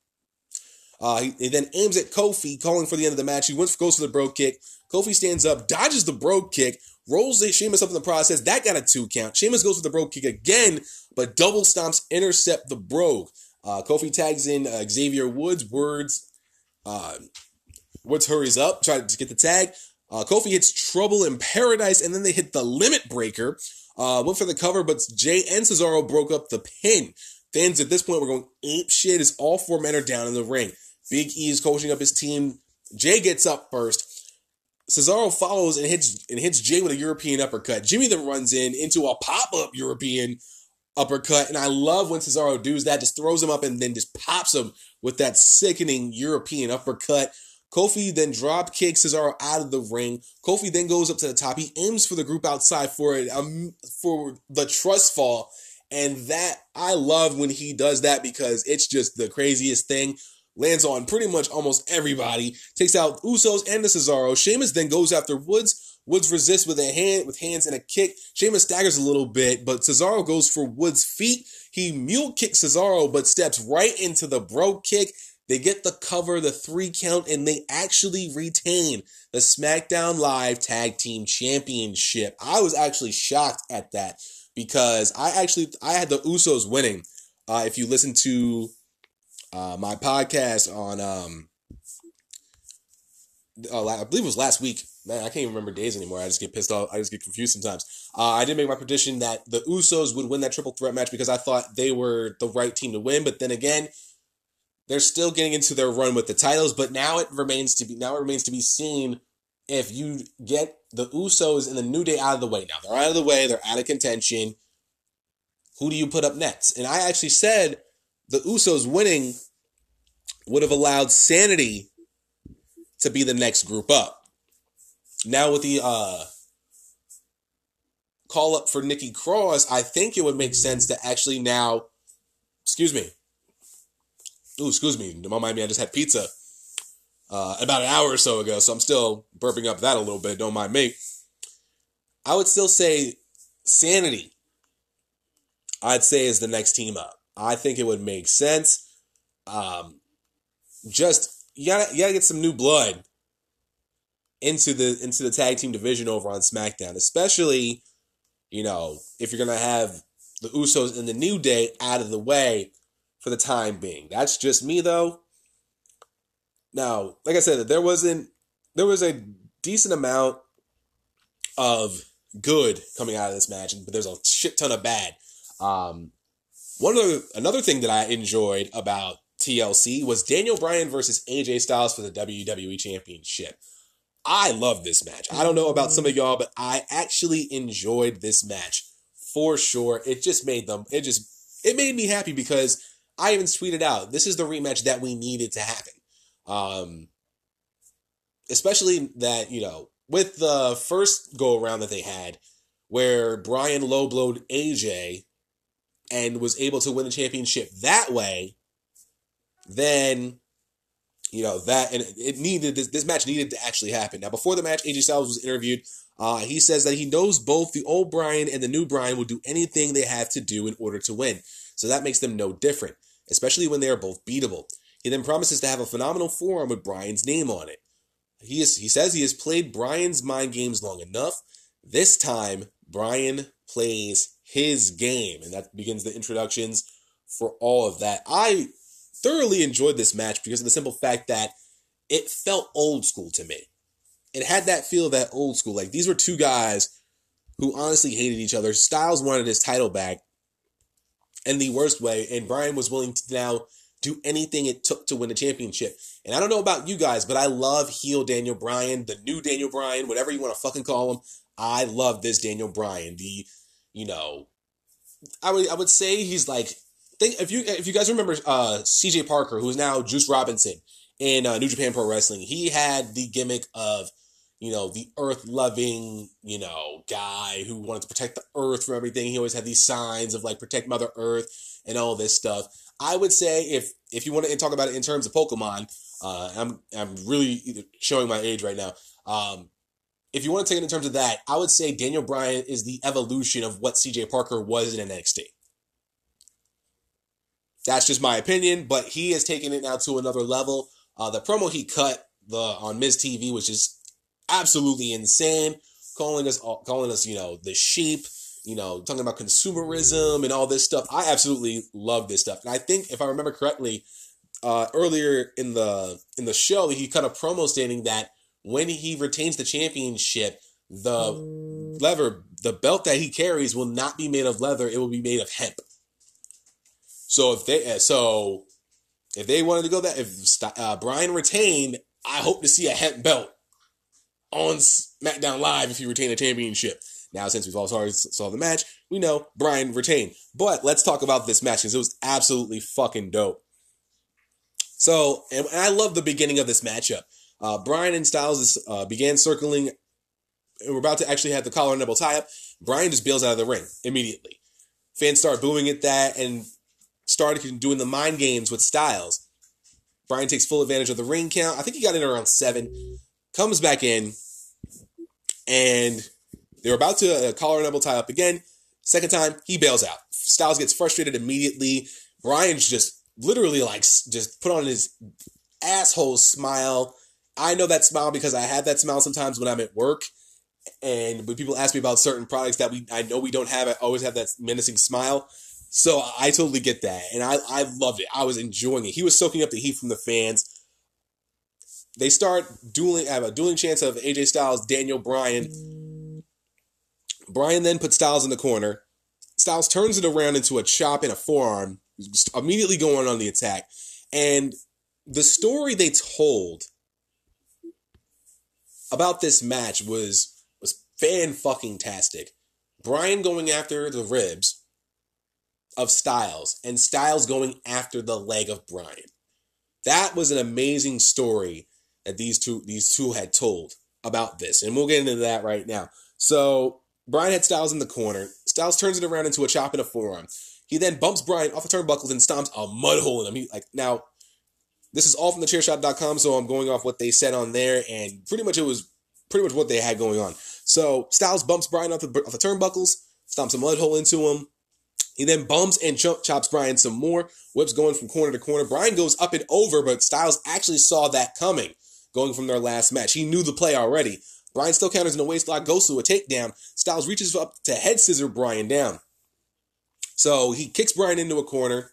Uh, he, he, then aims at Kofi, calling for the end of the match. He went, goes for the Brogue Kick. Kofi stands up, dodges the Brogue Kick, rolls Sheamus up in the process. That got a two count. Sheamus goes for the Brogue Kick again, but double stomps intercept the Brogue. Uh, Kofi tags in uh, Xavier Woods. Words, uh, Woods hurries up, try to get the tag. Uh, Kofi hits Trouble in Paradise, and then they hit the Limit Breaker. Uh, went for the cover, but Jey and Cesaro broke up the pin. Fans at this point were going ape shit as all four men are down in the ring. Big E is coaching up his team. Jey gets up first. Cesaro follows and hits and hits Jey with a European uppercut. Jimmy then runs in into a pop-up European uppercut. And I love when Cesaro does that, just throws him up and then just pops him with that sickening European uppercut. Kofi then drop kicks Cesaro out of the ring. Kofi then goes up to the top. He aims for the group outside for it, um, for the trust fall. And that I love when he does that because it's just the craziest thing. Lands on pretty much almost everybody. Takes out Usos and the Cesaro. Sheamus then goes after Woods. Woods resists with a hand, with hands and a kick. Sheamus staggers a little bit, but Cesaro goes for Woods' feet. He mule kicks Cesaro, but steps right into the Brogue Kick. They get the cover, the three count, and they actually retain the SmackDown Live Tag Team Championship. I was actually shocked at that because I actually I had the Usos winning. Uh, if you listen to uh, my podcast on um, uh, I believe it was last week. Man, I can't even remember days anymore. I just get pissed off. I just get confused sometimes. Uh, I did make my prediction that the Usos would win that triple threat match because I thought they were the right team to win. But then again, they're still getting into their run with the titles. But now it remains to be now it remains to be seen if you get the Usos and the New Day out of the way. Now they're out of the way. They're out of contention. Who do you put up next? And I actually said the Usos winning would have allowed Sanity to be the next group up. Now with the uh, call up for Nikki Cross, I think it would make sense to actually now, excuse me. Ooh, excuse me. Don't mind me. I just had pizza uh, about an hour or so ago, so I'm still burping up that a little bit. Don't mind me. I would still say Sanity. I'd say is the next team up. I think it would make sense. Um, just you gotta you gotta get some new blood into the into the tag team division over on SmackDown, especially you know if you're gonna have the Usos and the New Day out of the way for the time being. That's just me though. Now, like I said, there wasn't there was a decent amount of good coming out of this match, but there's a shit ton of bad. Um, one of the, another thing that I enjoyed about TLC was Daniel Bryan versus AJ Styles for the WWE Championship. I love this match. I don't know about some of y'all, but I actually enjoyed this match for sure. It just made them, it just, it made me happy because I even tweeted out, this is the rematch that we needed to happen. Um, especially that, you know, with the first go around that they had, where Bryan low blowed AJ and was able to win the championship that way, then you know that and it needed this, this match needed to actually happen. Now before the match, AJ Styles was interviewed. Uh, he says that he knows both the old Bryan and the new Bryan will do anything they have to do in order to win. So that makes them no different, especially when they are both beatable. He then promises to have a phenomenal forearm with Bryan's name on it. He is he says he has played Bryan's mind games long enough. This time, Bryan plays his game, and that begins the introductions for all of that. I thoroughly enjoyed this match because of the simple fact that it felt old school to me. It had that feel of that old school. Like these were two guys who honestly hated each other. Styles wanted his title back in the worst way, and Bryan was willing to now do anything it took to win the championship. And I don't know about you guys, but I love heel Daniel Bryan, the new Daniel Bryan, whatever you want to fucking call him. I love this Daniel Bryan. The, you know, I would I would say he's like think if you if you guys remember uh CJ Parker, who's now Juice Robinson in uh, New Japan Pro Wrestling, he had the gimmick of you know, the earth loving, you know, guy who wanted to protect the earth from everything. He always had these signs of like protect Mother Earth and all this stuff. I would say if if you want to talk about it in terms of Pokemon, uh, I'm I'm really showing my age right now. Um, if you want to take it in terms of that, I would say Daniel Bryan is the evolution of what CJ Parker was in NXT. That's just my opinion, but he has taken it now to another level. Uh, the promo he cut the on Miz TV, which is absolutely insane, calling us calling us you know the sheep, you know talking about consumerism and all this stuff. I absolutely love this stuff, and I think if I remember correctly, uh, earlier in the in the show, he cut a promo stating that when he retains the championship, the leather, the belt that he carries will not be made of leather; it will be made of hemp. So if they so if they wanted to go that if uh, Bryan retained, I hope to see a hemp belt on SmackDown Live if you retain the championship. Now, since we've all saw, the match, we know Bryan retained. But let's talk about this match because it was absolutely fucking dope. So, and I love the beginning of this matchup. Uh, Bryan and Styles uh, began circling. And we're about to actually have the collar and elbow tie up. Bryan just bails out of the ring immediately. Fans start booing at that and started doing the mind games with Styles. Bryan takes full advantage of the ring count. I think he got in around seven. Comes back in, and they're about to uh, collar and elbow tie up again. Second time, he bails out. Styles gets frustrated immediately. Bryan's just literally like just put on his asshole smile. I know that smile because I have that smile sometimes when I'm at work. And when people ask me about certain products that we I know we don't have, I always have that menacing smile. So I totally get that. And I, I loved it. I was enjoying it. He was soaking up the heat from the fans. They start dueling, have a dueling chance of AJ Styles, Daniel Bryan. Bryan then puts Styles in the corner. Styles turns it around into a chop and a forearm, immediately going on the attack. And the story they told about this match was was fan fucking tastic. Bryan going after the ribs of Styles and Styles going after the leg of Bryan. That was an amazing story that these two these two had told about this, and we'll get into that right now. So Bryan had Styles in the corner. Styles turns it around into a chop and a forearm. He then bumps Bryan off the turnbuckles and stomps a mud hole in him. He, like now, this is all from the chairshot.com, so I'm going off what they said on there, and pretty much it was pretty much what they had going on. So Styles bumps Bryan off the, off the turnbuckles, stomps a mud hole into him. He then bumps and chops Bryan some more, whips going from corner to corner. Bryan goes up and over, but Styles actually saw that coming going from their last match. He knew the play already. Bryan still counters in a waistlock, goes to a takedown. Styles reaches up to head scissor Bryan down. So he kicks Bryan into a corner,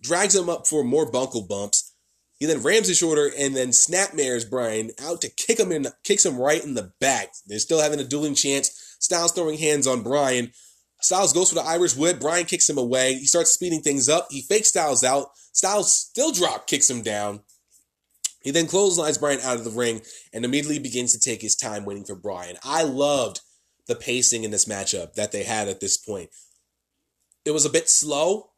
drags him up for more bunkle bumps. He then rams his shoulder and then snapmares Bryan out to kick him in, kicks him right in the back. They're still having a dueling chance. Styles throwing hands on Bryan. Styles goes for the Irish whip. Bryan kicks him away. He starts speeding things up. He fakes Styles out. Styles still drop kicks him down. He then clotheslines Bryan out of the ring and immediately begins to take his time waiting for Bryan. I loved the pacing in this matchup that they had at this point. It was a bit slow,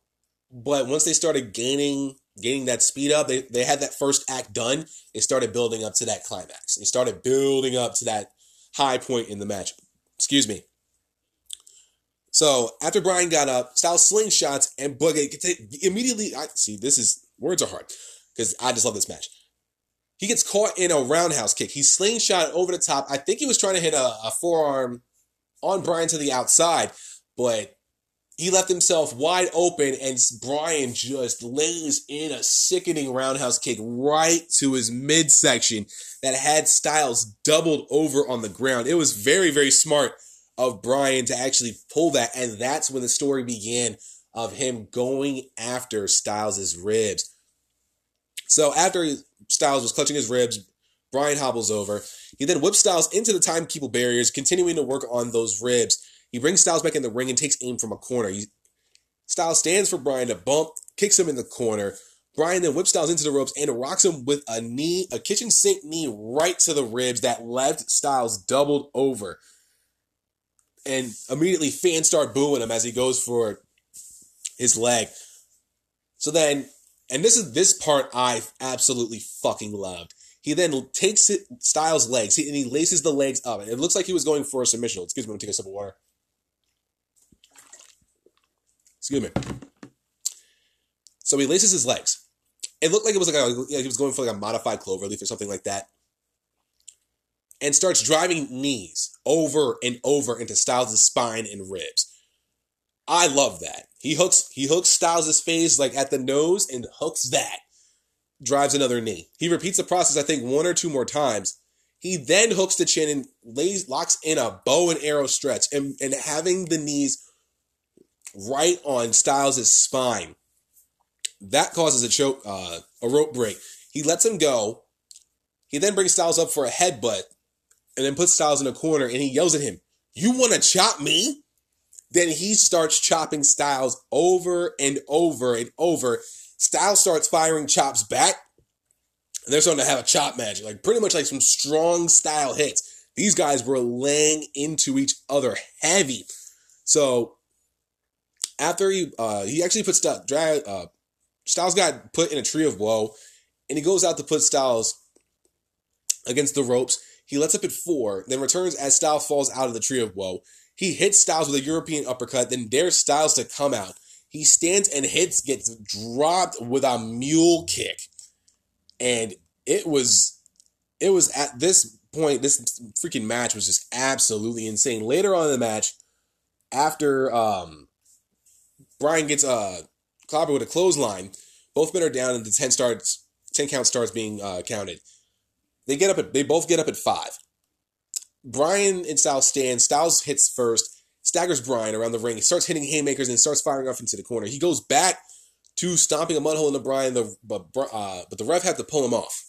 but once they started gaining gaining that speed up, they, they had that first act done. It started building up to that climax. It started building up to that high point in the match. Excuse me. So after Bryan got up, Styles slingshots and Boogie immediately. I see this is words are hard because I just love this match. He gets caught in a roundhouse kick. He slingshot over the top. I think he was trying to hit a, a forearm on Bryan to the outside, but he left himself wide open, and Bryan just lays in a sickening roundhouse kick right to his midsection that had Styles doubled over on the ground. It was very, very smart of Bryan to actually pull that. And that's when the story began of him going after Styles' ribs. So after Styles was clutching his ribs, Bryan hobbles over. He then whips Styles into the timekeeper barriers, continuing to work on those ribs. He brings Styles back in the ring and takes aim from a corner. He, Styles stands for Bryan to bump, kicks him in the corner. Bryan then whips Styles into the ropes and rocks him with a knee, a kitchen sink knee right to the ribs that left Styles doubled over. And immediately fans start booing him as he goes for his leg. So then, and this is this part I absolutely fucking loved. He then takes it, Styles' legs he, and he laces the legs up. It looks like he was going for a submission. Excuse me, I'm take a sip of water. Excuse me. So he laces his legs. It looked like it was like a, he was going for like a modified cloverleaf or something like that. And starts driving knees over and over into Styles' spine and ribs. I love that. He hooks he hooks Styles' face like at the nose and hooks that. Drives another knee. He repeats the process, I think, one or two more times. He then hooks the chin and lays locks in a bow and arrow stretch and, and having the knees right on Styles' spine that causes a choke, uh, a rope break. He lets him go. He then brings Styles up for a headbutt and then puts Styles in a corner and he yells at him, You want to chop me? Then he starts chopping Styles over and over and over. Styles starts firing chops back. And they're starting to have a chop match, like pretty much like some strong style hits. These guys were laying into each other heavy. So after he uh, he actually puts drag, uh, Styles got put in a tree of woe, and he goes out to put Styles against the ropes. He lets up at four, then returns as Styles falls out of the tree of woe. He hits Styles with a European uppercut, then dares Styles to come out. He stands and hits, gets dropped with a mule kick. And it was it was at this point, this freaking match was just absolutely insane. Later on in the match, after um Bryan gets uh clobber with a clothesline. Both men are down, and the ten starts, ten count starts being uh, counted. They get up at they both get up at five. Bryan and Styles stand. Styles hits first, staggers Bryan around the ring. He starts hitting haymakers and starts firing off into the corner. He goes back to stomping a mud hole into Bryan, the, but, uh, but the ref had to pull him off.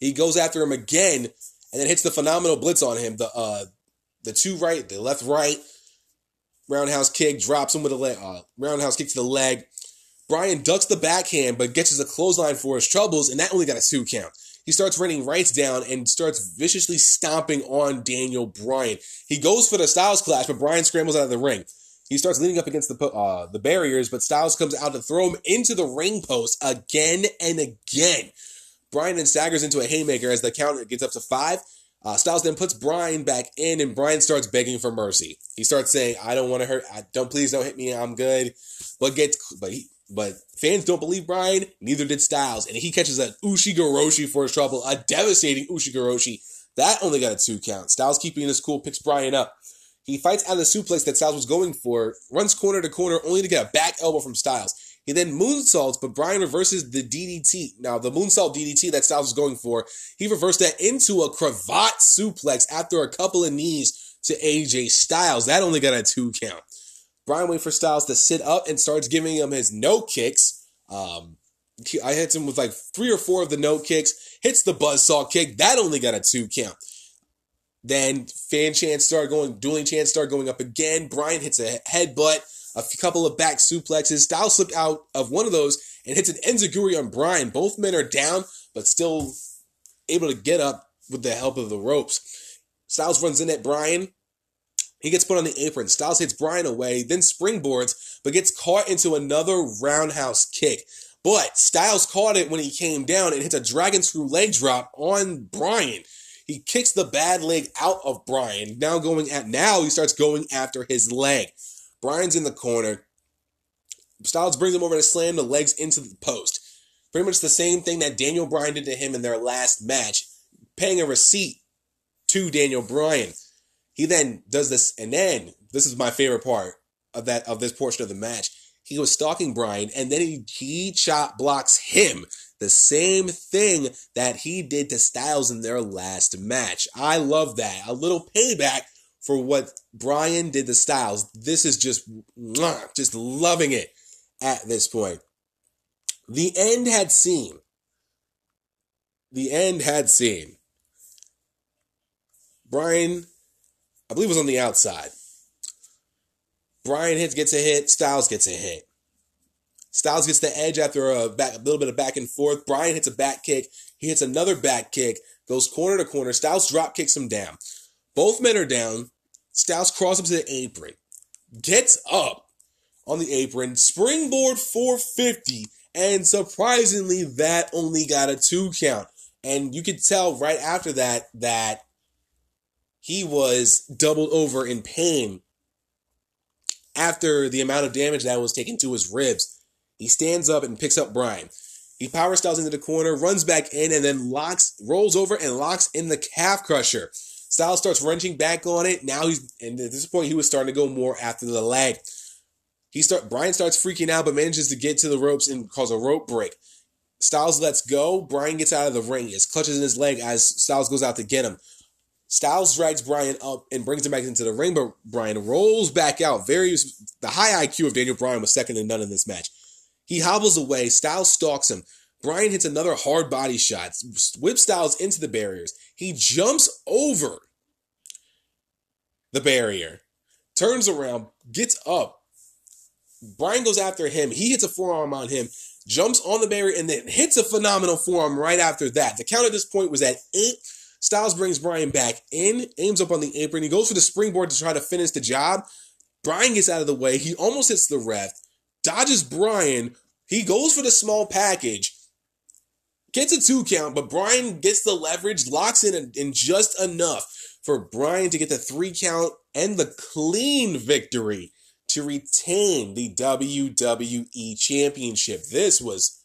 He goes after him again and then hits the phenomenal blitz on him. The uh, the two right, the left right, roundhouse kick, drops him with a leg, uh, roundhouse kick to the leg. Bryan ducks the backhand, but gets his a clothesline for his troubles, and that only got a two count. He starts running rights down and starts viciously stomping on Daniel Bryan. He goes for the Styles clash, but Bryan scrambles out of the ring. He starts leaning up against the uh, the barriers, but Styles comes out to throw him into the ring post again and again. Bryan then staggers into a haymaker as the count gets up to five. Uh, Styles then puts Bryan back in, and Bryan starts begging for mercy. He starts saying, "I don't want to hurt. I don't. Please don't hit me. I'm good." But gets, but he, but fans don't believe Bryan, Neither did Styles, and he catches a Ushigoroshi for his trouble, a devastating Ushigoroshi. That only got a two count. Styles keeping his cool, picks Bryan up. He fights out of the suplex that Styles was going for, runs corner to corner, only to get a back elbow from Styles. He then moonsaults, but Bryan reverses the DDT. Now, the moonsault DDT that Styles was going for, he reversed that into a cravat suplex after a couple of knees to AJ Styles. That only got a two count. Bryan waits for Styles to sit up and starts giving him his no kicks. Um, I hit him with like three or four of the no kicks. Hits the buzzsaw kick. That only got a two count. Then fan chants start going, dueling chants start going up again. Bryan hits a headbutt a couple of back suplexes. Styles slipped out of one of those and hits an enziguri on Bryan. Both men are down, but still able to get up with the help of the ropes. Styles runs in at Bryan. He gets put on the apron. Styles hits Bryan away, then springboards, but gets caught into another roundhouse kick. But Styles caught it when he came down and hits a dragon screw leg drop on Bryan. He kicks the bad leg out of Bryan. Now going at now he starts going after his leg. Bryan's in the corner. Styles brings him over to slam the legs into the post. Pretty much the same thing that Daniel Bryan did to him in their last match, paying a receipt to Daniel Bryan. He then does this, and then this is my favorite part of that of this portion of the match. He was stalking Bryan, and then he he chop blocks him. The same thing that he did to Styles in their last match. I love that. A little payback for what Bryan did to Styles. This is just, just loving it at this point. The end had seen. The end had seen. Bryan, I believe, it was on the outside. Bryan hits gets a hit. Styles gets a hit. Styles gets the edge after a, back, a little bit of back and forth. Bryan hits a back kick. He hits another back kick. Goes corner to corner. Styles drop kicks him down. Both men are down. Styles crosses to the apron. Gets up on the apron. Springboard 450. And surprisingly, that only got a two count. And you could tell right after that that he was doubled over in pain after the amount of damage that was taken to his ribs. He stands up and picks up Bryan. He power styles into the corner, runs back in, and then locks, rolls over and locks in the calf crusher. Styles starts wrenching back on it. Now he's, and at this point, he was starting to go more after the leg. He start Bryan starts freaking out, but manages to get to the ropes and cause a rope break. Styles lets go. Bryan gets out of the ring. His clutches in his leg as Styles goes out to get him. Styles drags Bryan up and brings him back into the ring, but Bryan rolls back out. Very the high IQ of Daniel Bryan was second to none in this match. He hobbles away. Styles stalks him. Bryan hits another hard body shot, whips Styles into the barriers. He jumps over the barrier, turns around, gets up. Bryan goes after him. He hits a forearm on him, jumps on the barrier, and then hits a phenomenal forearm right after that. The count at this point was at eight. Styles brings Bryan back in, aims up on the apron. He goes for the springboard to try to finish the job. Bryan gets out of the way. He almost hits the ref, dodges Bryan. He goes for the small package, gets a two count, but Bryan gets the leverage, locks in, in just enough for Bryan to get the three count and the clean victory to retain the WWE Championship. This was,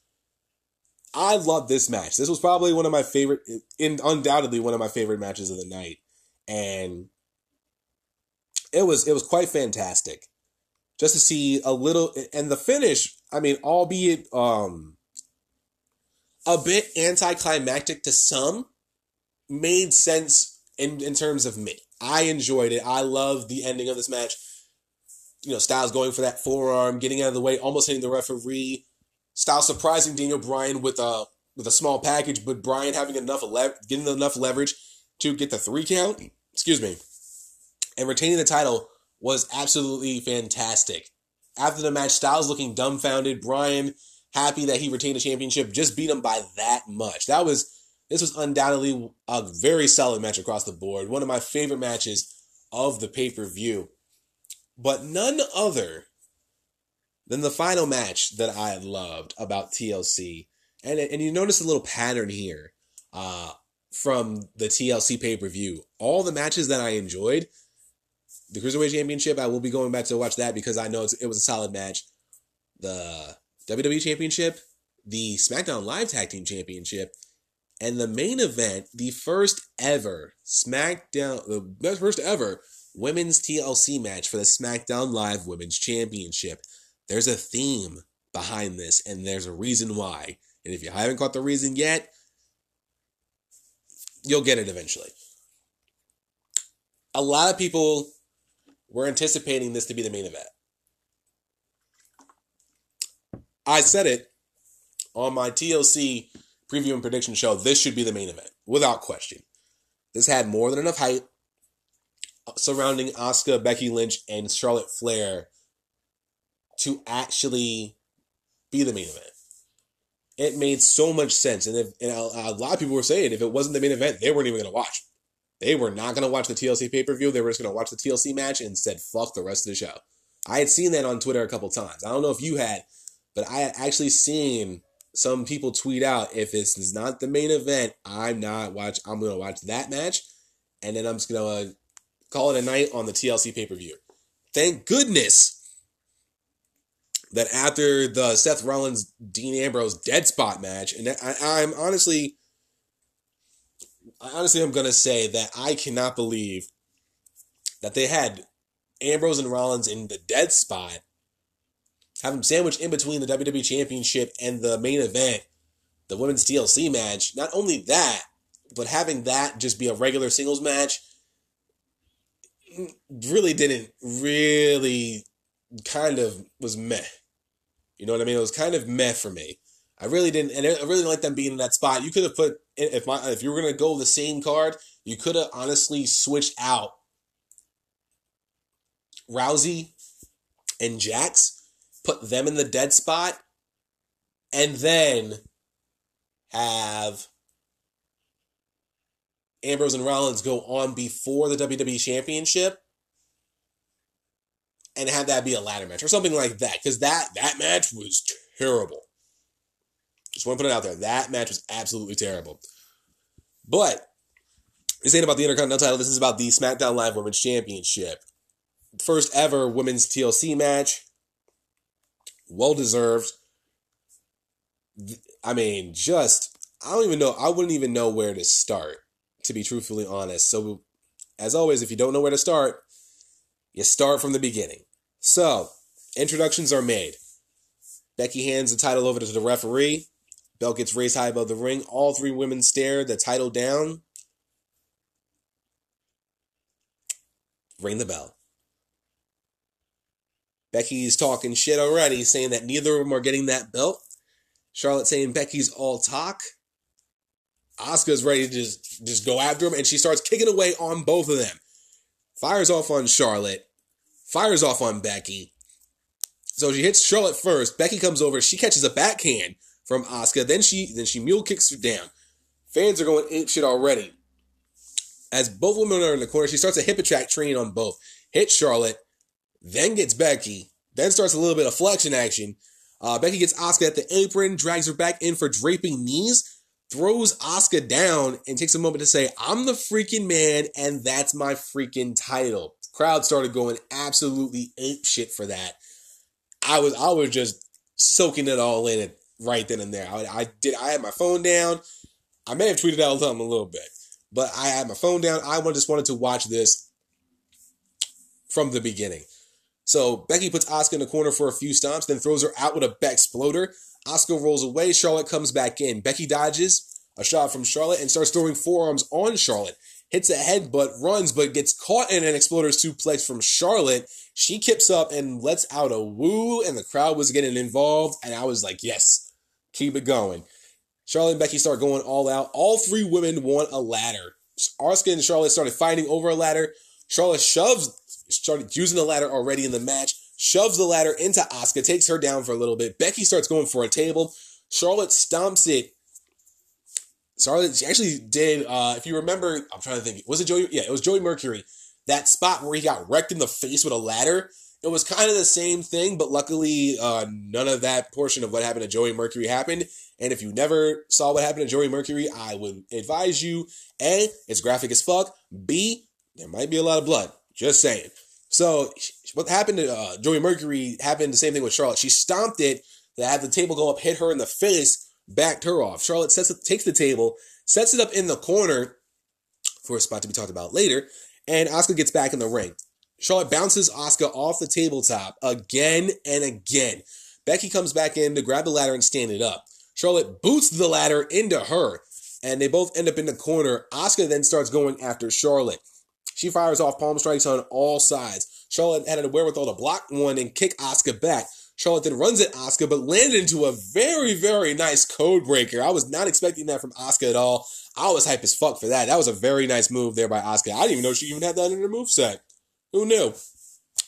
I love this match. This was probably one of my favorite, in undoubtedly one of my favorite matches of the night, and it was it was quite fantastic just to see a little and the finish. I mean, albeit um a bit anticlimactic to some, made sense in in terms of me. I enjoyed it. I love the ending of this match you know, Styles going for that forearm, getting out of the way, almost hitting the referee. Styles surprising Daniel Bryan with a with a small package, but Bryan having enough le- getting enough leverage to get the three count. Excuse me, and retaining the title was absolutely fantastic. After the match, Styles looking dumbfounded. Bryan happy that he retained the championship, just beat him by that much. That was this was undoubtedly a very solid match across the board. One of my favorite matches of the pay per view but none other than the final match that I loved about TLC. And, and you notice a little pattern here uh, from the TLC pay per view. All the matches that I enjoyed, the Cruiserweight Championship, I will be going back to watch that because I know it was a solid match. The WWE Championship, the SmackDown Live Tag Team Championship, and the main event, the first ever SmackDown, the first ever women's TLC match for the SmackDown Live Women's Championship. There's a theme behind this, and there's a reason why. And if you haven't caught the reason yet, you'll get it eventually. A lot of people were anticipating this to be the main event. I said it on my TLC preview and prediction show. This should be the main event, without question. This had more than enough hype surrounding Asuka, Becky Lynch, and Charlotte Flair to actually be the main event. It made so much sense, and, if, and a, a, lot of people were saying if it wasn't the main event, they weren't even going to watch. They were not going to watch the TLC pay per view. They were just going to watch the TLC match and said fuck the rest of the show. I had seen that on Twitter a couple times. I don't know if you had, but I had actually seen some people tweet out if this is not the main event, I'm not watch. I'm going to watch that match, and then I'm just going to call it a night on the TLC pay per view. Thank goodness that after the Seth Rollins Dean Ambrose dead spot match, and I, I'm honestly, I honestly, I'm gonna say that I cannot believe that they had Ambrose and Rollins in the dead spot, have them sandwiched in between the WWE Championship and the main event, the women's TLC match. Not only that, but having that just be a regular singles match really didn't really kind of was meh. You know what I mean? It was kind of meh for me. I really didn't, and I really like them being in that spot. You could have put if my if you were gonna go the same card, you could have honestly switched out Rousey and Jax, put them in the dead spot, and then have Ambrose and Rollins go on before the WWE Championship and have that be a ladder match or something like that. Because that that match was terrible. Just want to put it out there. That match was absolutely terrible. But this ain't about the Intercontinental title. This is about the SmackDown Live Women's Championship. First ever women's TLC match. Well deserved. I mean, just I don't even know. I wouldn't even know where to start, to be truthfully honest. So, as always, if you don't know where to start, you start from the beginning. So, introductions are made. Becky hands the title over to the referee. Belt gets raised high above the ring. All three women stare the title down. Ring the bell. Becky's talking shit already, saying that neither of them are getting that belt. Charlotte saying Becky's all talk. Asuka's ready to just, just go after him, and she starts kicking away on both of them. Fires off on Charlotte. Fires off on Becky. So she hits Charlotte first. Becky comes over. She catches a backhand from Asuka. Then she then she mule kicks her down. Fans are going ape shit already. As both women are in the corner, she starts a hip attack train on both. Hits Charlotte, then gets Becky, then starts a little bit of flexion action. Uh, Becky gets Asuka at the apron, drags her back in for draping knees, throws Asuka down, and takes a moment to say, I'm the freaking man, and that's my freaking title. Crowd started going absolutely ape shit for that. I was I was just soaking it all in it right then and there. I, I did I had my phone down. I may have tweeted out something a little bit, but I had my phone down. I just wanted to watch this from the beginning. So Becky puts Asuka in the corner for a few stomps, then throws her out with a back exploder. Asuka rolls away. Charlotte comes back in. Becky dodges a shot from Charlotte and starts throwing forearms on Charlotte. Hits a headbutt, runs, but gets caught in an exploder suplex from Charlotte. She kips up and lets out a woo, and the crowd was getting involved. And I was like, yes, keep it going. Charlotte and Becky start going all out. All three women want a ladder. Asuka and Charlotte started fighting over a ladder. Charlotte shoves started using the ladder already in the match, shoves the ladder into Asuka, takes her down for a little bit. Becky starts going for a table. Charlotte stomps it. Charlotte she actually did, uh, if you remember, I'm trying to think, was it Joey? Yeah, it was Joey Mercury. That spot where he got wrecked in the face with a ladder. It was kind of the same thing, but luckily, uh, none of that portion of what happened to Joey Mercury happened. And if you never saw what happened to Joey Mercury, I would advise you A, it's graphic as fuck. B, there might be a lot of blood. Just saying. So what happened to uh, Joey Mercury happened the same thing with Charlotte. She stomped it to have the table go up, hit her in the face, backed her off. Charlotte sets it, takes the table, sets it up in the corner for a spot to be talked about later, and Asuka gets back in the ring. Charlotte bounces Asuka off the tabletop again and again. Becky comes back in to grab the ladder and stand it up. Charlotte boots the ladder into her, and they both end up in the corner. Asuka then starts going after Charlotte. She fires off palm strikes on all sides. Charlotte had a wherewithal to block one and kick Asuka back. Charlotte then runs at Asuka, but landed into a very, very nice code breaker. I was not expecting that from Asuka at all. I was hype as fuck for that. That was a very nice move there by Asuka. I didn't even know she even had that in her move set. Who knew?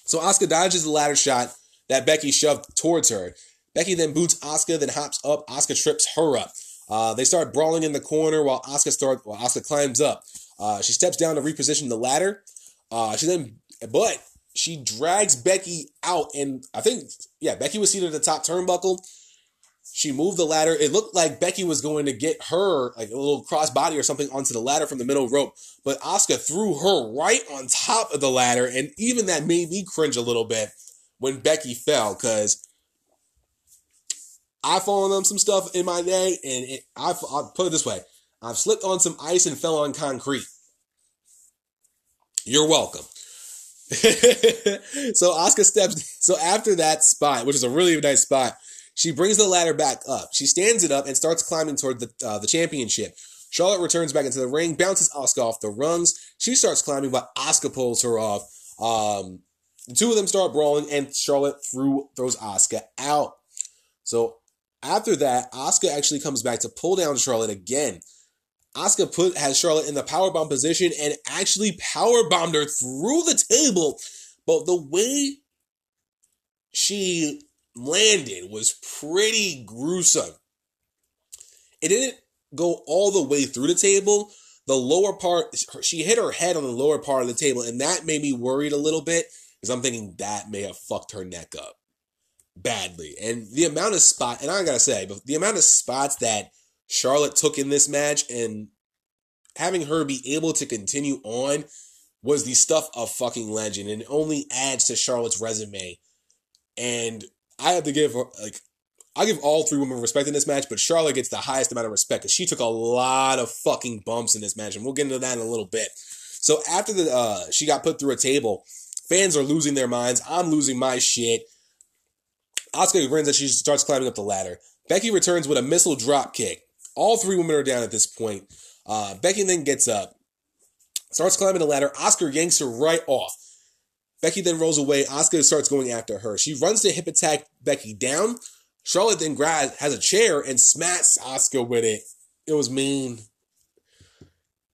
So Asuka dodges the ladder shot that Becky shoved towards her. Becky then boots Asuka, then hops up. Asuka trips her up. Uh, they start brawling in the corner while Asuka start while Asuka climbs up. Uh, she steps down to reposition the ladder. Uh, she then, but she drags Becky out, and I think, yeah, Becky was seated at the top turnbuckle. She moved the ladder. It looked like Becky was going to get her, like a little cross body or something, onto the ladder from the middle rope. But Asuka threw her right on top of the ladder, and even that made me cringe a little bit when Becky fell, because I've fallen on some stuff in my day, and it, I've, I'll put it this way I've slipped on some ice and fell on concrete. You're welcome. so Asuka steps. So after that spot, which is a really nice spot, she brings the ladder back up. She stands it up and starts climbing toward the uh, the championship. Charlotte returns back into the ring, bounces Asuka off the rungs. She starts climbing, but Asuka pulls her off. Um, the two of them start brawling, and Charlotte threw throws Asuka out. So after that, Asuka actually comes back to pull down Charlotte again. Asuka put has Charlotte in the powerbomb position and actually power bombed her through the table. But the way she landed was pretty gruesome. It didn't go all the way through the table. The lower part, she hit her head on the lower part of the table, and that made me worried a little bit because I'm thinking that may have fucked her neck up badly. And the amount of spot, and I gotta say, but the amount of spots that Charlotte took in this match and having her be able to continue on was the stuff of fucking legend and only adds to Charlotte's resume. And I have to give her, like, I give all three women respect in this match, but Charlotte gets the highest amount of respect because she took a lot of fucking bumps in this match, and we'll get into that in a little bit. So after the uh, she got put through a table, fans are losing their minds. I'm losing my shit. Asuka grins as she starts climbing up the ladder. Becky returns with a missile drop kick. All three women are down at this point. Uh, Becky then gets up, starts climbing the ladder. Asuka yanks her right off. Becky then rolls away. Asuka starts going after her. She runs to hip attack Becky down. Charlotte then grabs, has a chair and smacks Asuka with it. It was mean.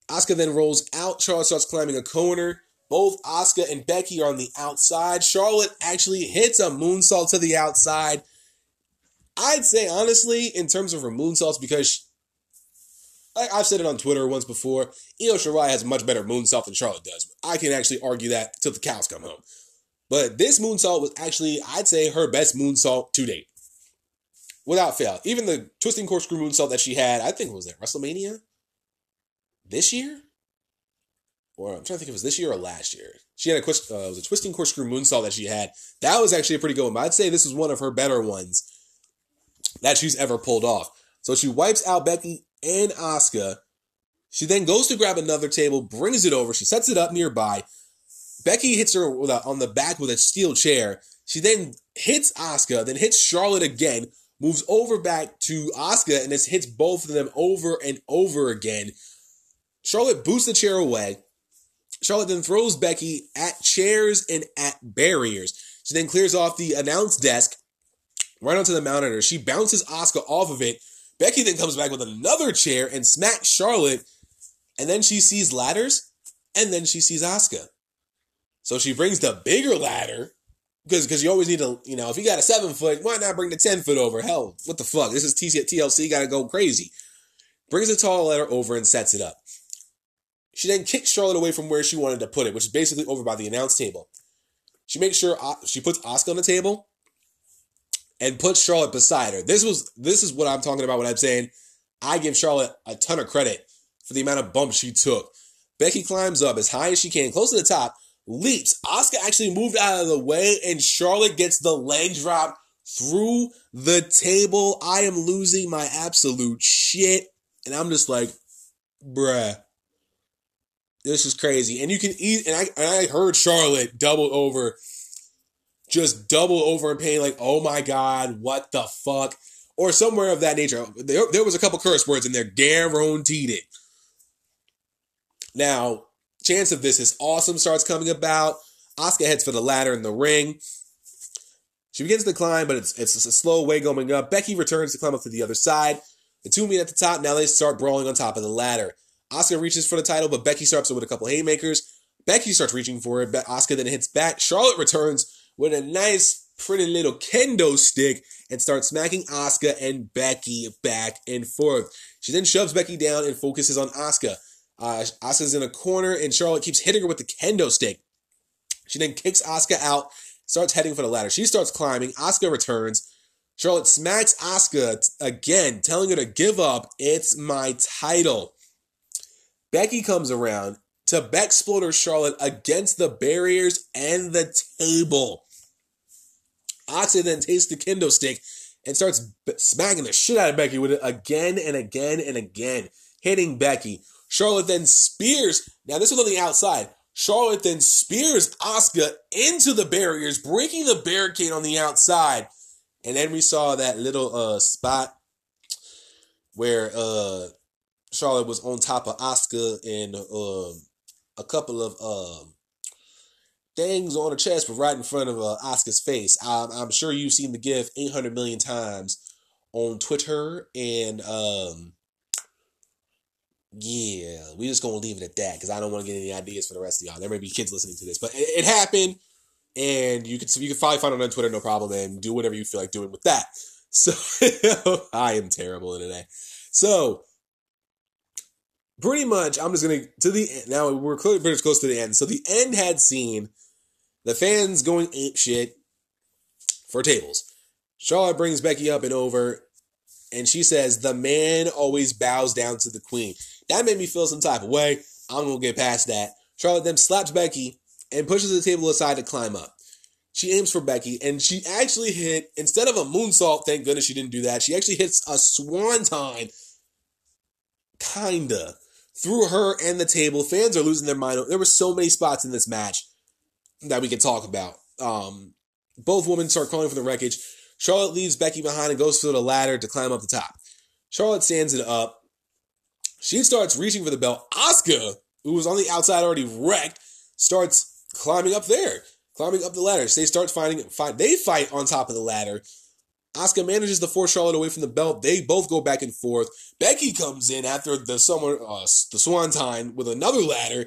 Asuka then rolls out. Charlotte starts climbing a corner. Both Asuka and Becky are on the outside. Charlotte actually hits a moonsault to the outside. I'd say honestly, in terms of her moonsaults, because like I've said it on Twitter once before, Io Shirai has a much better moonsault than Charlotte does. I can actually argue that till the cows come home. But this moonsault was actually, I'd say, her best moonsault to date without fail. Even the twisting corkscrew moonsault that she had, I think was it WrestleMania this year, or I'm trying to think if it was this year or last year. She had a uh, was a twisting corkscrew moonsault that she had. That was actually a pretty good one. But I'd say this is one of her better ones that she's ever pulled off. So she wipes out Becky and Asuka. She then goes to grab another table, brings it over. She sets it up nearby. Becky hits her a, on the back with a steel chair. She then hits Asuka, then hits Charlotte again, moves over back to Asuka and this hits both of them over and over again. Charlotte boosts the chair away. Charlotte then throws Becky at chairs and at barriers. She then clears off the announce desk right onto the monitor. She bounces Asuka off of it. Becky then comes back with another chair and smacks Charlotte. And then she sees ladders and then she sees Asuka. So she brings the bigger ladder because because you always need to you know if you got a seven foot why not bring the 10 foot over hell what the fuck this is tlc gotta go crazy brings the tall ladder over and sets it up she then kicks charlotte away from where she wanted to put it which is basically over by the announce table she makes sure uh, she puts Asuka on the table and put charlotte beside her this was this is what i'm talking about when i'm saying i give charlotte a ton of credit for the amount of bumps she took becky climbs up as high as she can close to the top leaps. Asuka actually moved out of the way, and Charlotte gets the leg drop through the table. I am losing my absolute shit. And I'm just like, bruh. This is crazy. And you can eat, and I, and I heard Charlotte double over, just double over in pain, like, oh my God, what the fuck? Or somewhere of that nature. There, there was a couple curse words in there, guaranteed it. Now, chance of this is awesome starts coming about. Asuka heads for the ladder in the ring. She begins to climb, but it's it's a slow way going up. Becky returns to climb up to the other side. The two meet at the top. Now they start brawling on top of the ladder. Asuka reaches for the title, but Becky starts with a couple haymakers. Becky starts reaching for it. Asuka then hits back. Charlotte returns with a nice, pretty little kendo stick and starts smacking Asuka and Becky back and forth. She then shoves Becky down and focuses on Asuka. Uh, Asuka's in a corner, and Charlotte keeps hitting her with the kendo stick. She then kicks Asuka out, starts heading for the ladder. She starts climbing. Asuka returns. Charlotte smacks Asuka again, telling her to give up. It's my title. Becky comes around to back exploder Charlotte against the barriers and the table. Asuka then takes the kendo stick and starts smacking the shit out of Becky with it again and again and again, hitting Becky. Charlotte then spears. Now this was on the outside. Charlotte then spears Asuka into the barriers, breaking the barricade on the outside. And then we saw that little uh spot where uh Charlotte was on top of Asuka and um a couple of um things on her chest, but right in front of uh, Asuka's face. I'm, I'm sure you've seen the GIF 800 million times on Twitter, and um, yeah, We're just gonna leave it at that because I don't want to get any ideas for the rest of y'all. There may be kids listening to this, but it, it happened, and you can you can probably find it on Twitter, no problem, and do whatever you feel like doing with that. So I am terrible today. So pretty much, I'm just gonna to the end. Now we're clearly pretty close to the end. So the end had seen the fans going ape shit for tables. Charlotte brings Becky up and over, and she says the man always bows down to the queen. That made me feel some type of way. I'm gonna get past that. Charlotte then slaps Becky and pushes the table aside to climb up. She aims for Becky, and she actually hit instead of a moonsault. Thank goodness she didn't do that. She actually hits a swanton, kinda through her and the table. Fans are losing their mind. There were so many spots in this match that we could talk about. Um, both women start calling for the wreckage. Charlotte leaves Becky behind and goes through the ladder to climb up the top. Charlotte stands it up. She starts reaching for the belt. Asuka, who was on the outside already wrecked, starts climbing up there climbing up the ladder. They start fighting. Fight. They fight on top of the ladder. Asuka manages to force Charlotte away from the belt. They both go back and forth. Becky comes in after the summer, uh, the Swanton with another ladder.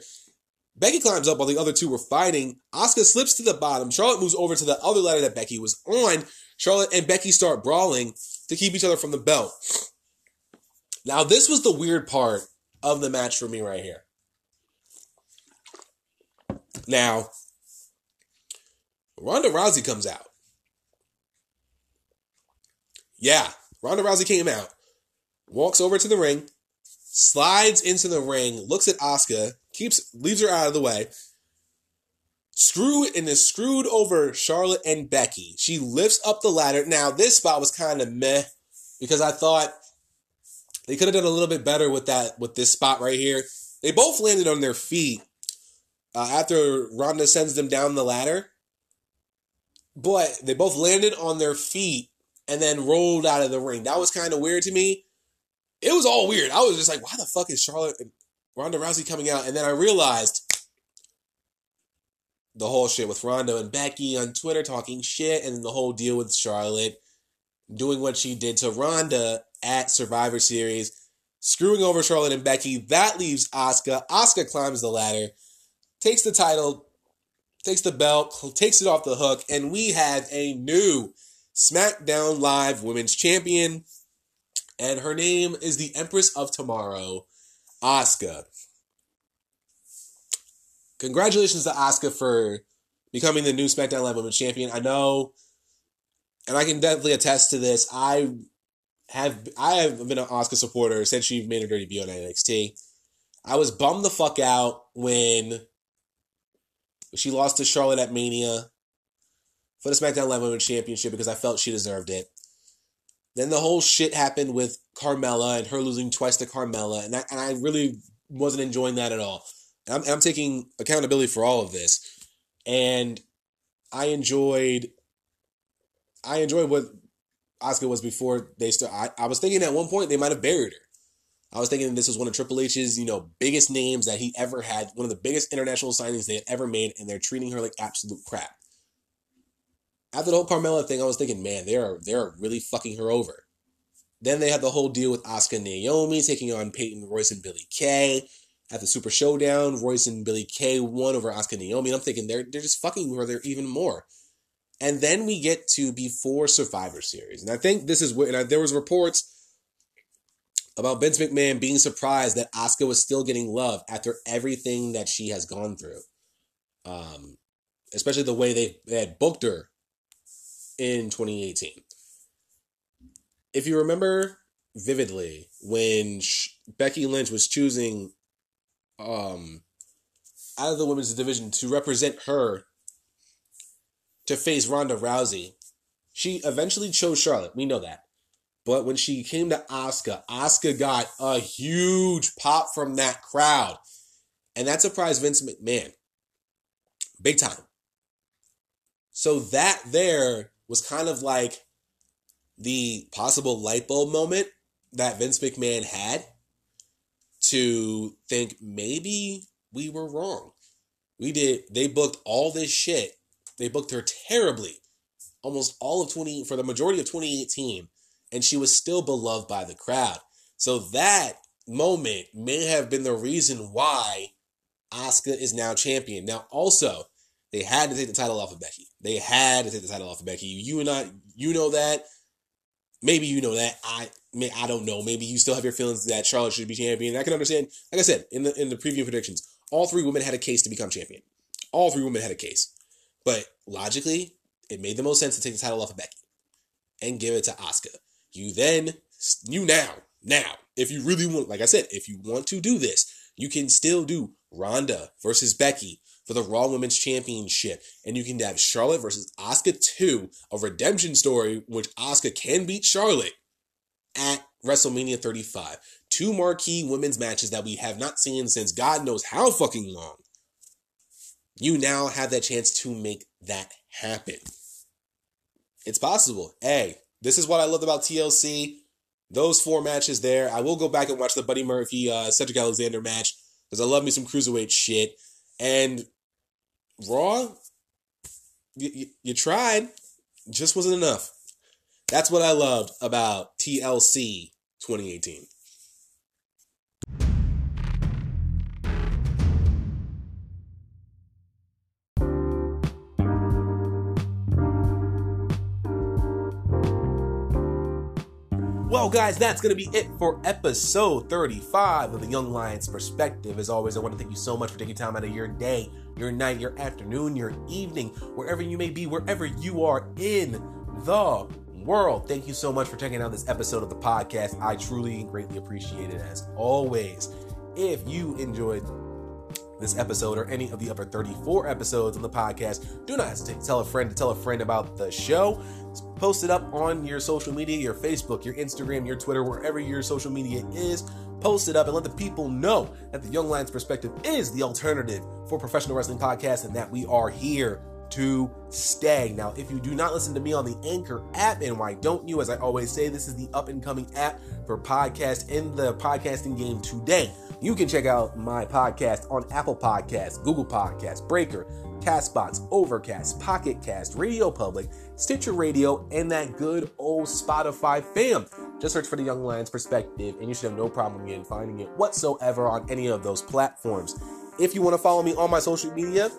Becky climbs up while the other two were fighting. Asuka slips to the bottom. Charlotte moves over to the other ladder that Becky was on. Charlotte and Becky start brawling to keep each other from the belt. Now, this was the weird part of the match for me right here. Now, Ronda Rousey comes out. Yeah, Ronda Rousey came out, walks over to the ring, slides into the ring, looks at Asuka, keeps leaves her out of the way. Screw and is screwed over Charlotte and Becky. She lifts up the ladder. Now this spot was kind of meh because I thought they could have done a little bit better with that with this spot right here. They both landed on their feet uh, after Ronda sends them down the ladder but they both landed on their feet and then rolled out of the ring. That was kind of weird to me. It was all weird. I was just like, why the fuck is Charlotte Ronda Rousey coming out? And then I realized the whole shit with Ronda and Becky on Twitter talking shit, and the whole deal with Charlotte doing what she did to Ronda at Survivor Series, screwing over Charlotte and Becky. That leaves Asuka. Asuka climbs the ladder, takes the title, takes the belt, takes it off the hook, and we have a new SmackDown Live Women's Champion. And her name is the Empress of Tomorrow, Asuka. Congratulations to Asuka for becoming the new SmackDown Live Women's Champion. I know, and I can definitely attest to this. I have I have been an Asuka supporter since she made her debut on NXT. I was bummed the fuck out when she lost to Charlotte at Mania for the SmackDown Live Women's Championship because I felt she deserved it. Then the whole shit happened with Carmella and her losing twice to Carmella, and I, and I really wasn't enjoying that at all. I'm, I'm taking accountability for all of this, and I enjoyed. I enjoyed what Asuka was before they start. I, I was thinking at one point they might have buried her. I was thinking this was one of Triple H's, you know, biggest names that he ever had, one of the biggest international signings they had ever made, and they're treating her like absolute crap. After the whole Carmella thing, I was thinking, man, they're they're really fucking her over. Then they had the whole deal with Asuka Naomi taking on Peyton Royce and Billie Kay. At the Super Showdown, Royce and Billie Kay won over Asuka Naomi. And I'm thinking they're they're just fucking her there even more. And then we get to before Survivor Series, and I think this is where and I, there was reports about Vince McMahon being surprised that Asuka was still getting love after everything that she has gone through. Um, especially the way they, they had booked her in 2018. If you remember vividly, when Becky Lynch was choosing um, out of the women's division to represent her to face Ronda Rousey, she eventually chose Charlotte. We know that. But when she came to Asuka, Asuka got a huge pop from that crowd. And that surprised Vince McMahon. Big time. So that there was kind of like the possible light bulb moment that Vince McMahon had to think maybe we were wrong. We did. They booked all this shit. They booked her terribly, almost all of twenty for the majority of 2018, and she was still beloved by the crowd. So that moment may have been the reason why Asuka is now champion. Now, also, they had to take the title off of Becky. They had to take the title off of Becky. You and I, you know that. Maybe you know that. I may I don't know. Maybe you still have your feelings that Charlotte should be champion. I can understand. Like I said in the in the preview predictions, all three women had a case to become champion. All three women had a case. But logically, it made the most sense to take the title off of Becky and give it to Asuka. You then, you now, now, if you really want, like I said, if you want to do this, you can still do Ronda versus Becky for the Raw Women's Championship. And you can have Charlotte versus Asuka 2, a redemption story which Asuka can beat Charlotte at WrestleMania 35. Two marquee women's matches that we have not seen since God knows how fucking long. You now have that chance to make that happen. It's possible. Hey, this is what I loved about TLC. Those four matches there. I will go back and watch the Buddy Murphy uh, Cedric Alexander match because I love me some cruiserweight shit. And Raw, you, you, you tried, just wasn't enough. That's what I loved about TLC 2018. Guys, that's going to be it for episode 35 of the Young Lions Perspective. As always, I want to thank you so much for taking time out of your day, your night, your afternoon, your evening, wherever you may be, wherever you are in the world. Thank you so much for checking out this episode of the podcast. I truly and greatly appreciate it as always. If you enjoyed this episode or any of the other 34 episodes on the podcast, do not hesitate to tell a friend to tell a friend about the show. Post it up on your social media, your Facebook, your Instagram, your Twitter, wherever your social media is. Post it up and let the people know that the Young Lions Perspective is the alternative for professional wrestling podcasts and that we are here to stay. Now, if you do not listen to me on the Anchor app, and why don't you? As I always say, this is the up and coming app for podcast in the podcasting game today. You can check out my podcast on Apple Podcasts, Google Podcasts, Breaker, Castbox, Overcast, Pocket Cast, Radio Public, Stitcher Radio, and that good old Spotify fam. Just search for the Young Lions Perspective, and you should have no problem in finding it whatsoever on any of those platforms. If you want to follow me on my social media,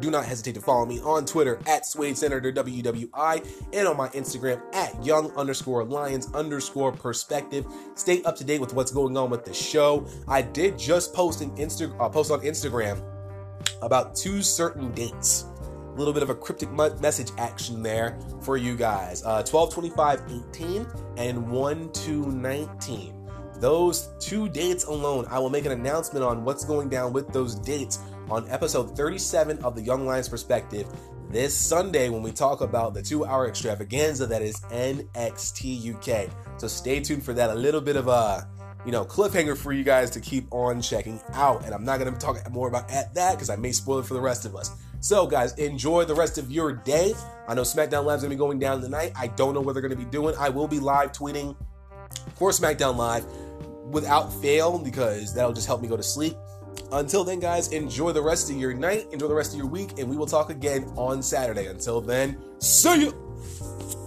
do not hesitate to follow me on Twitter at Suede Senator WWI and on my Instagram at young underscore lions underscore perspective. Stay up to date with what's going on with the show. I did just post an Insta uh, post on Instagram about two certain dates. A little bit of a cryptic message action there for you guys. Uh, 12 25 18 and 1 2 19. Those two dates alone, I will make an announcement on what's going down with those dates on episode 37 of the Young Lions Perspective this Sunday when we talk about the two hour extravaganza that is NXT UK. So stay tuned for that. A little bit of a you know, cliffhanger for you guys to keep on checking out. And I'm not going to talk more about at that because I may spoil it for the rest of us. So, guys, enjoy the rest of your day. I know SmackDown Live's going to be going down tonight. I don't know what they're going to be doing. I will be live tweeting for SmackDown Live without fail because that'll just help me go to sleep. Until then, guys, enjoy the rest of your night, enjoy the rest of your week, and we will talk again on Saturday. Until then, see you.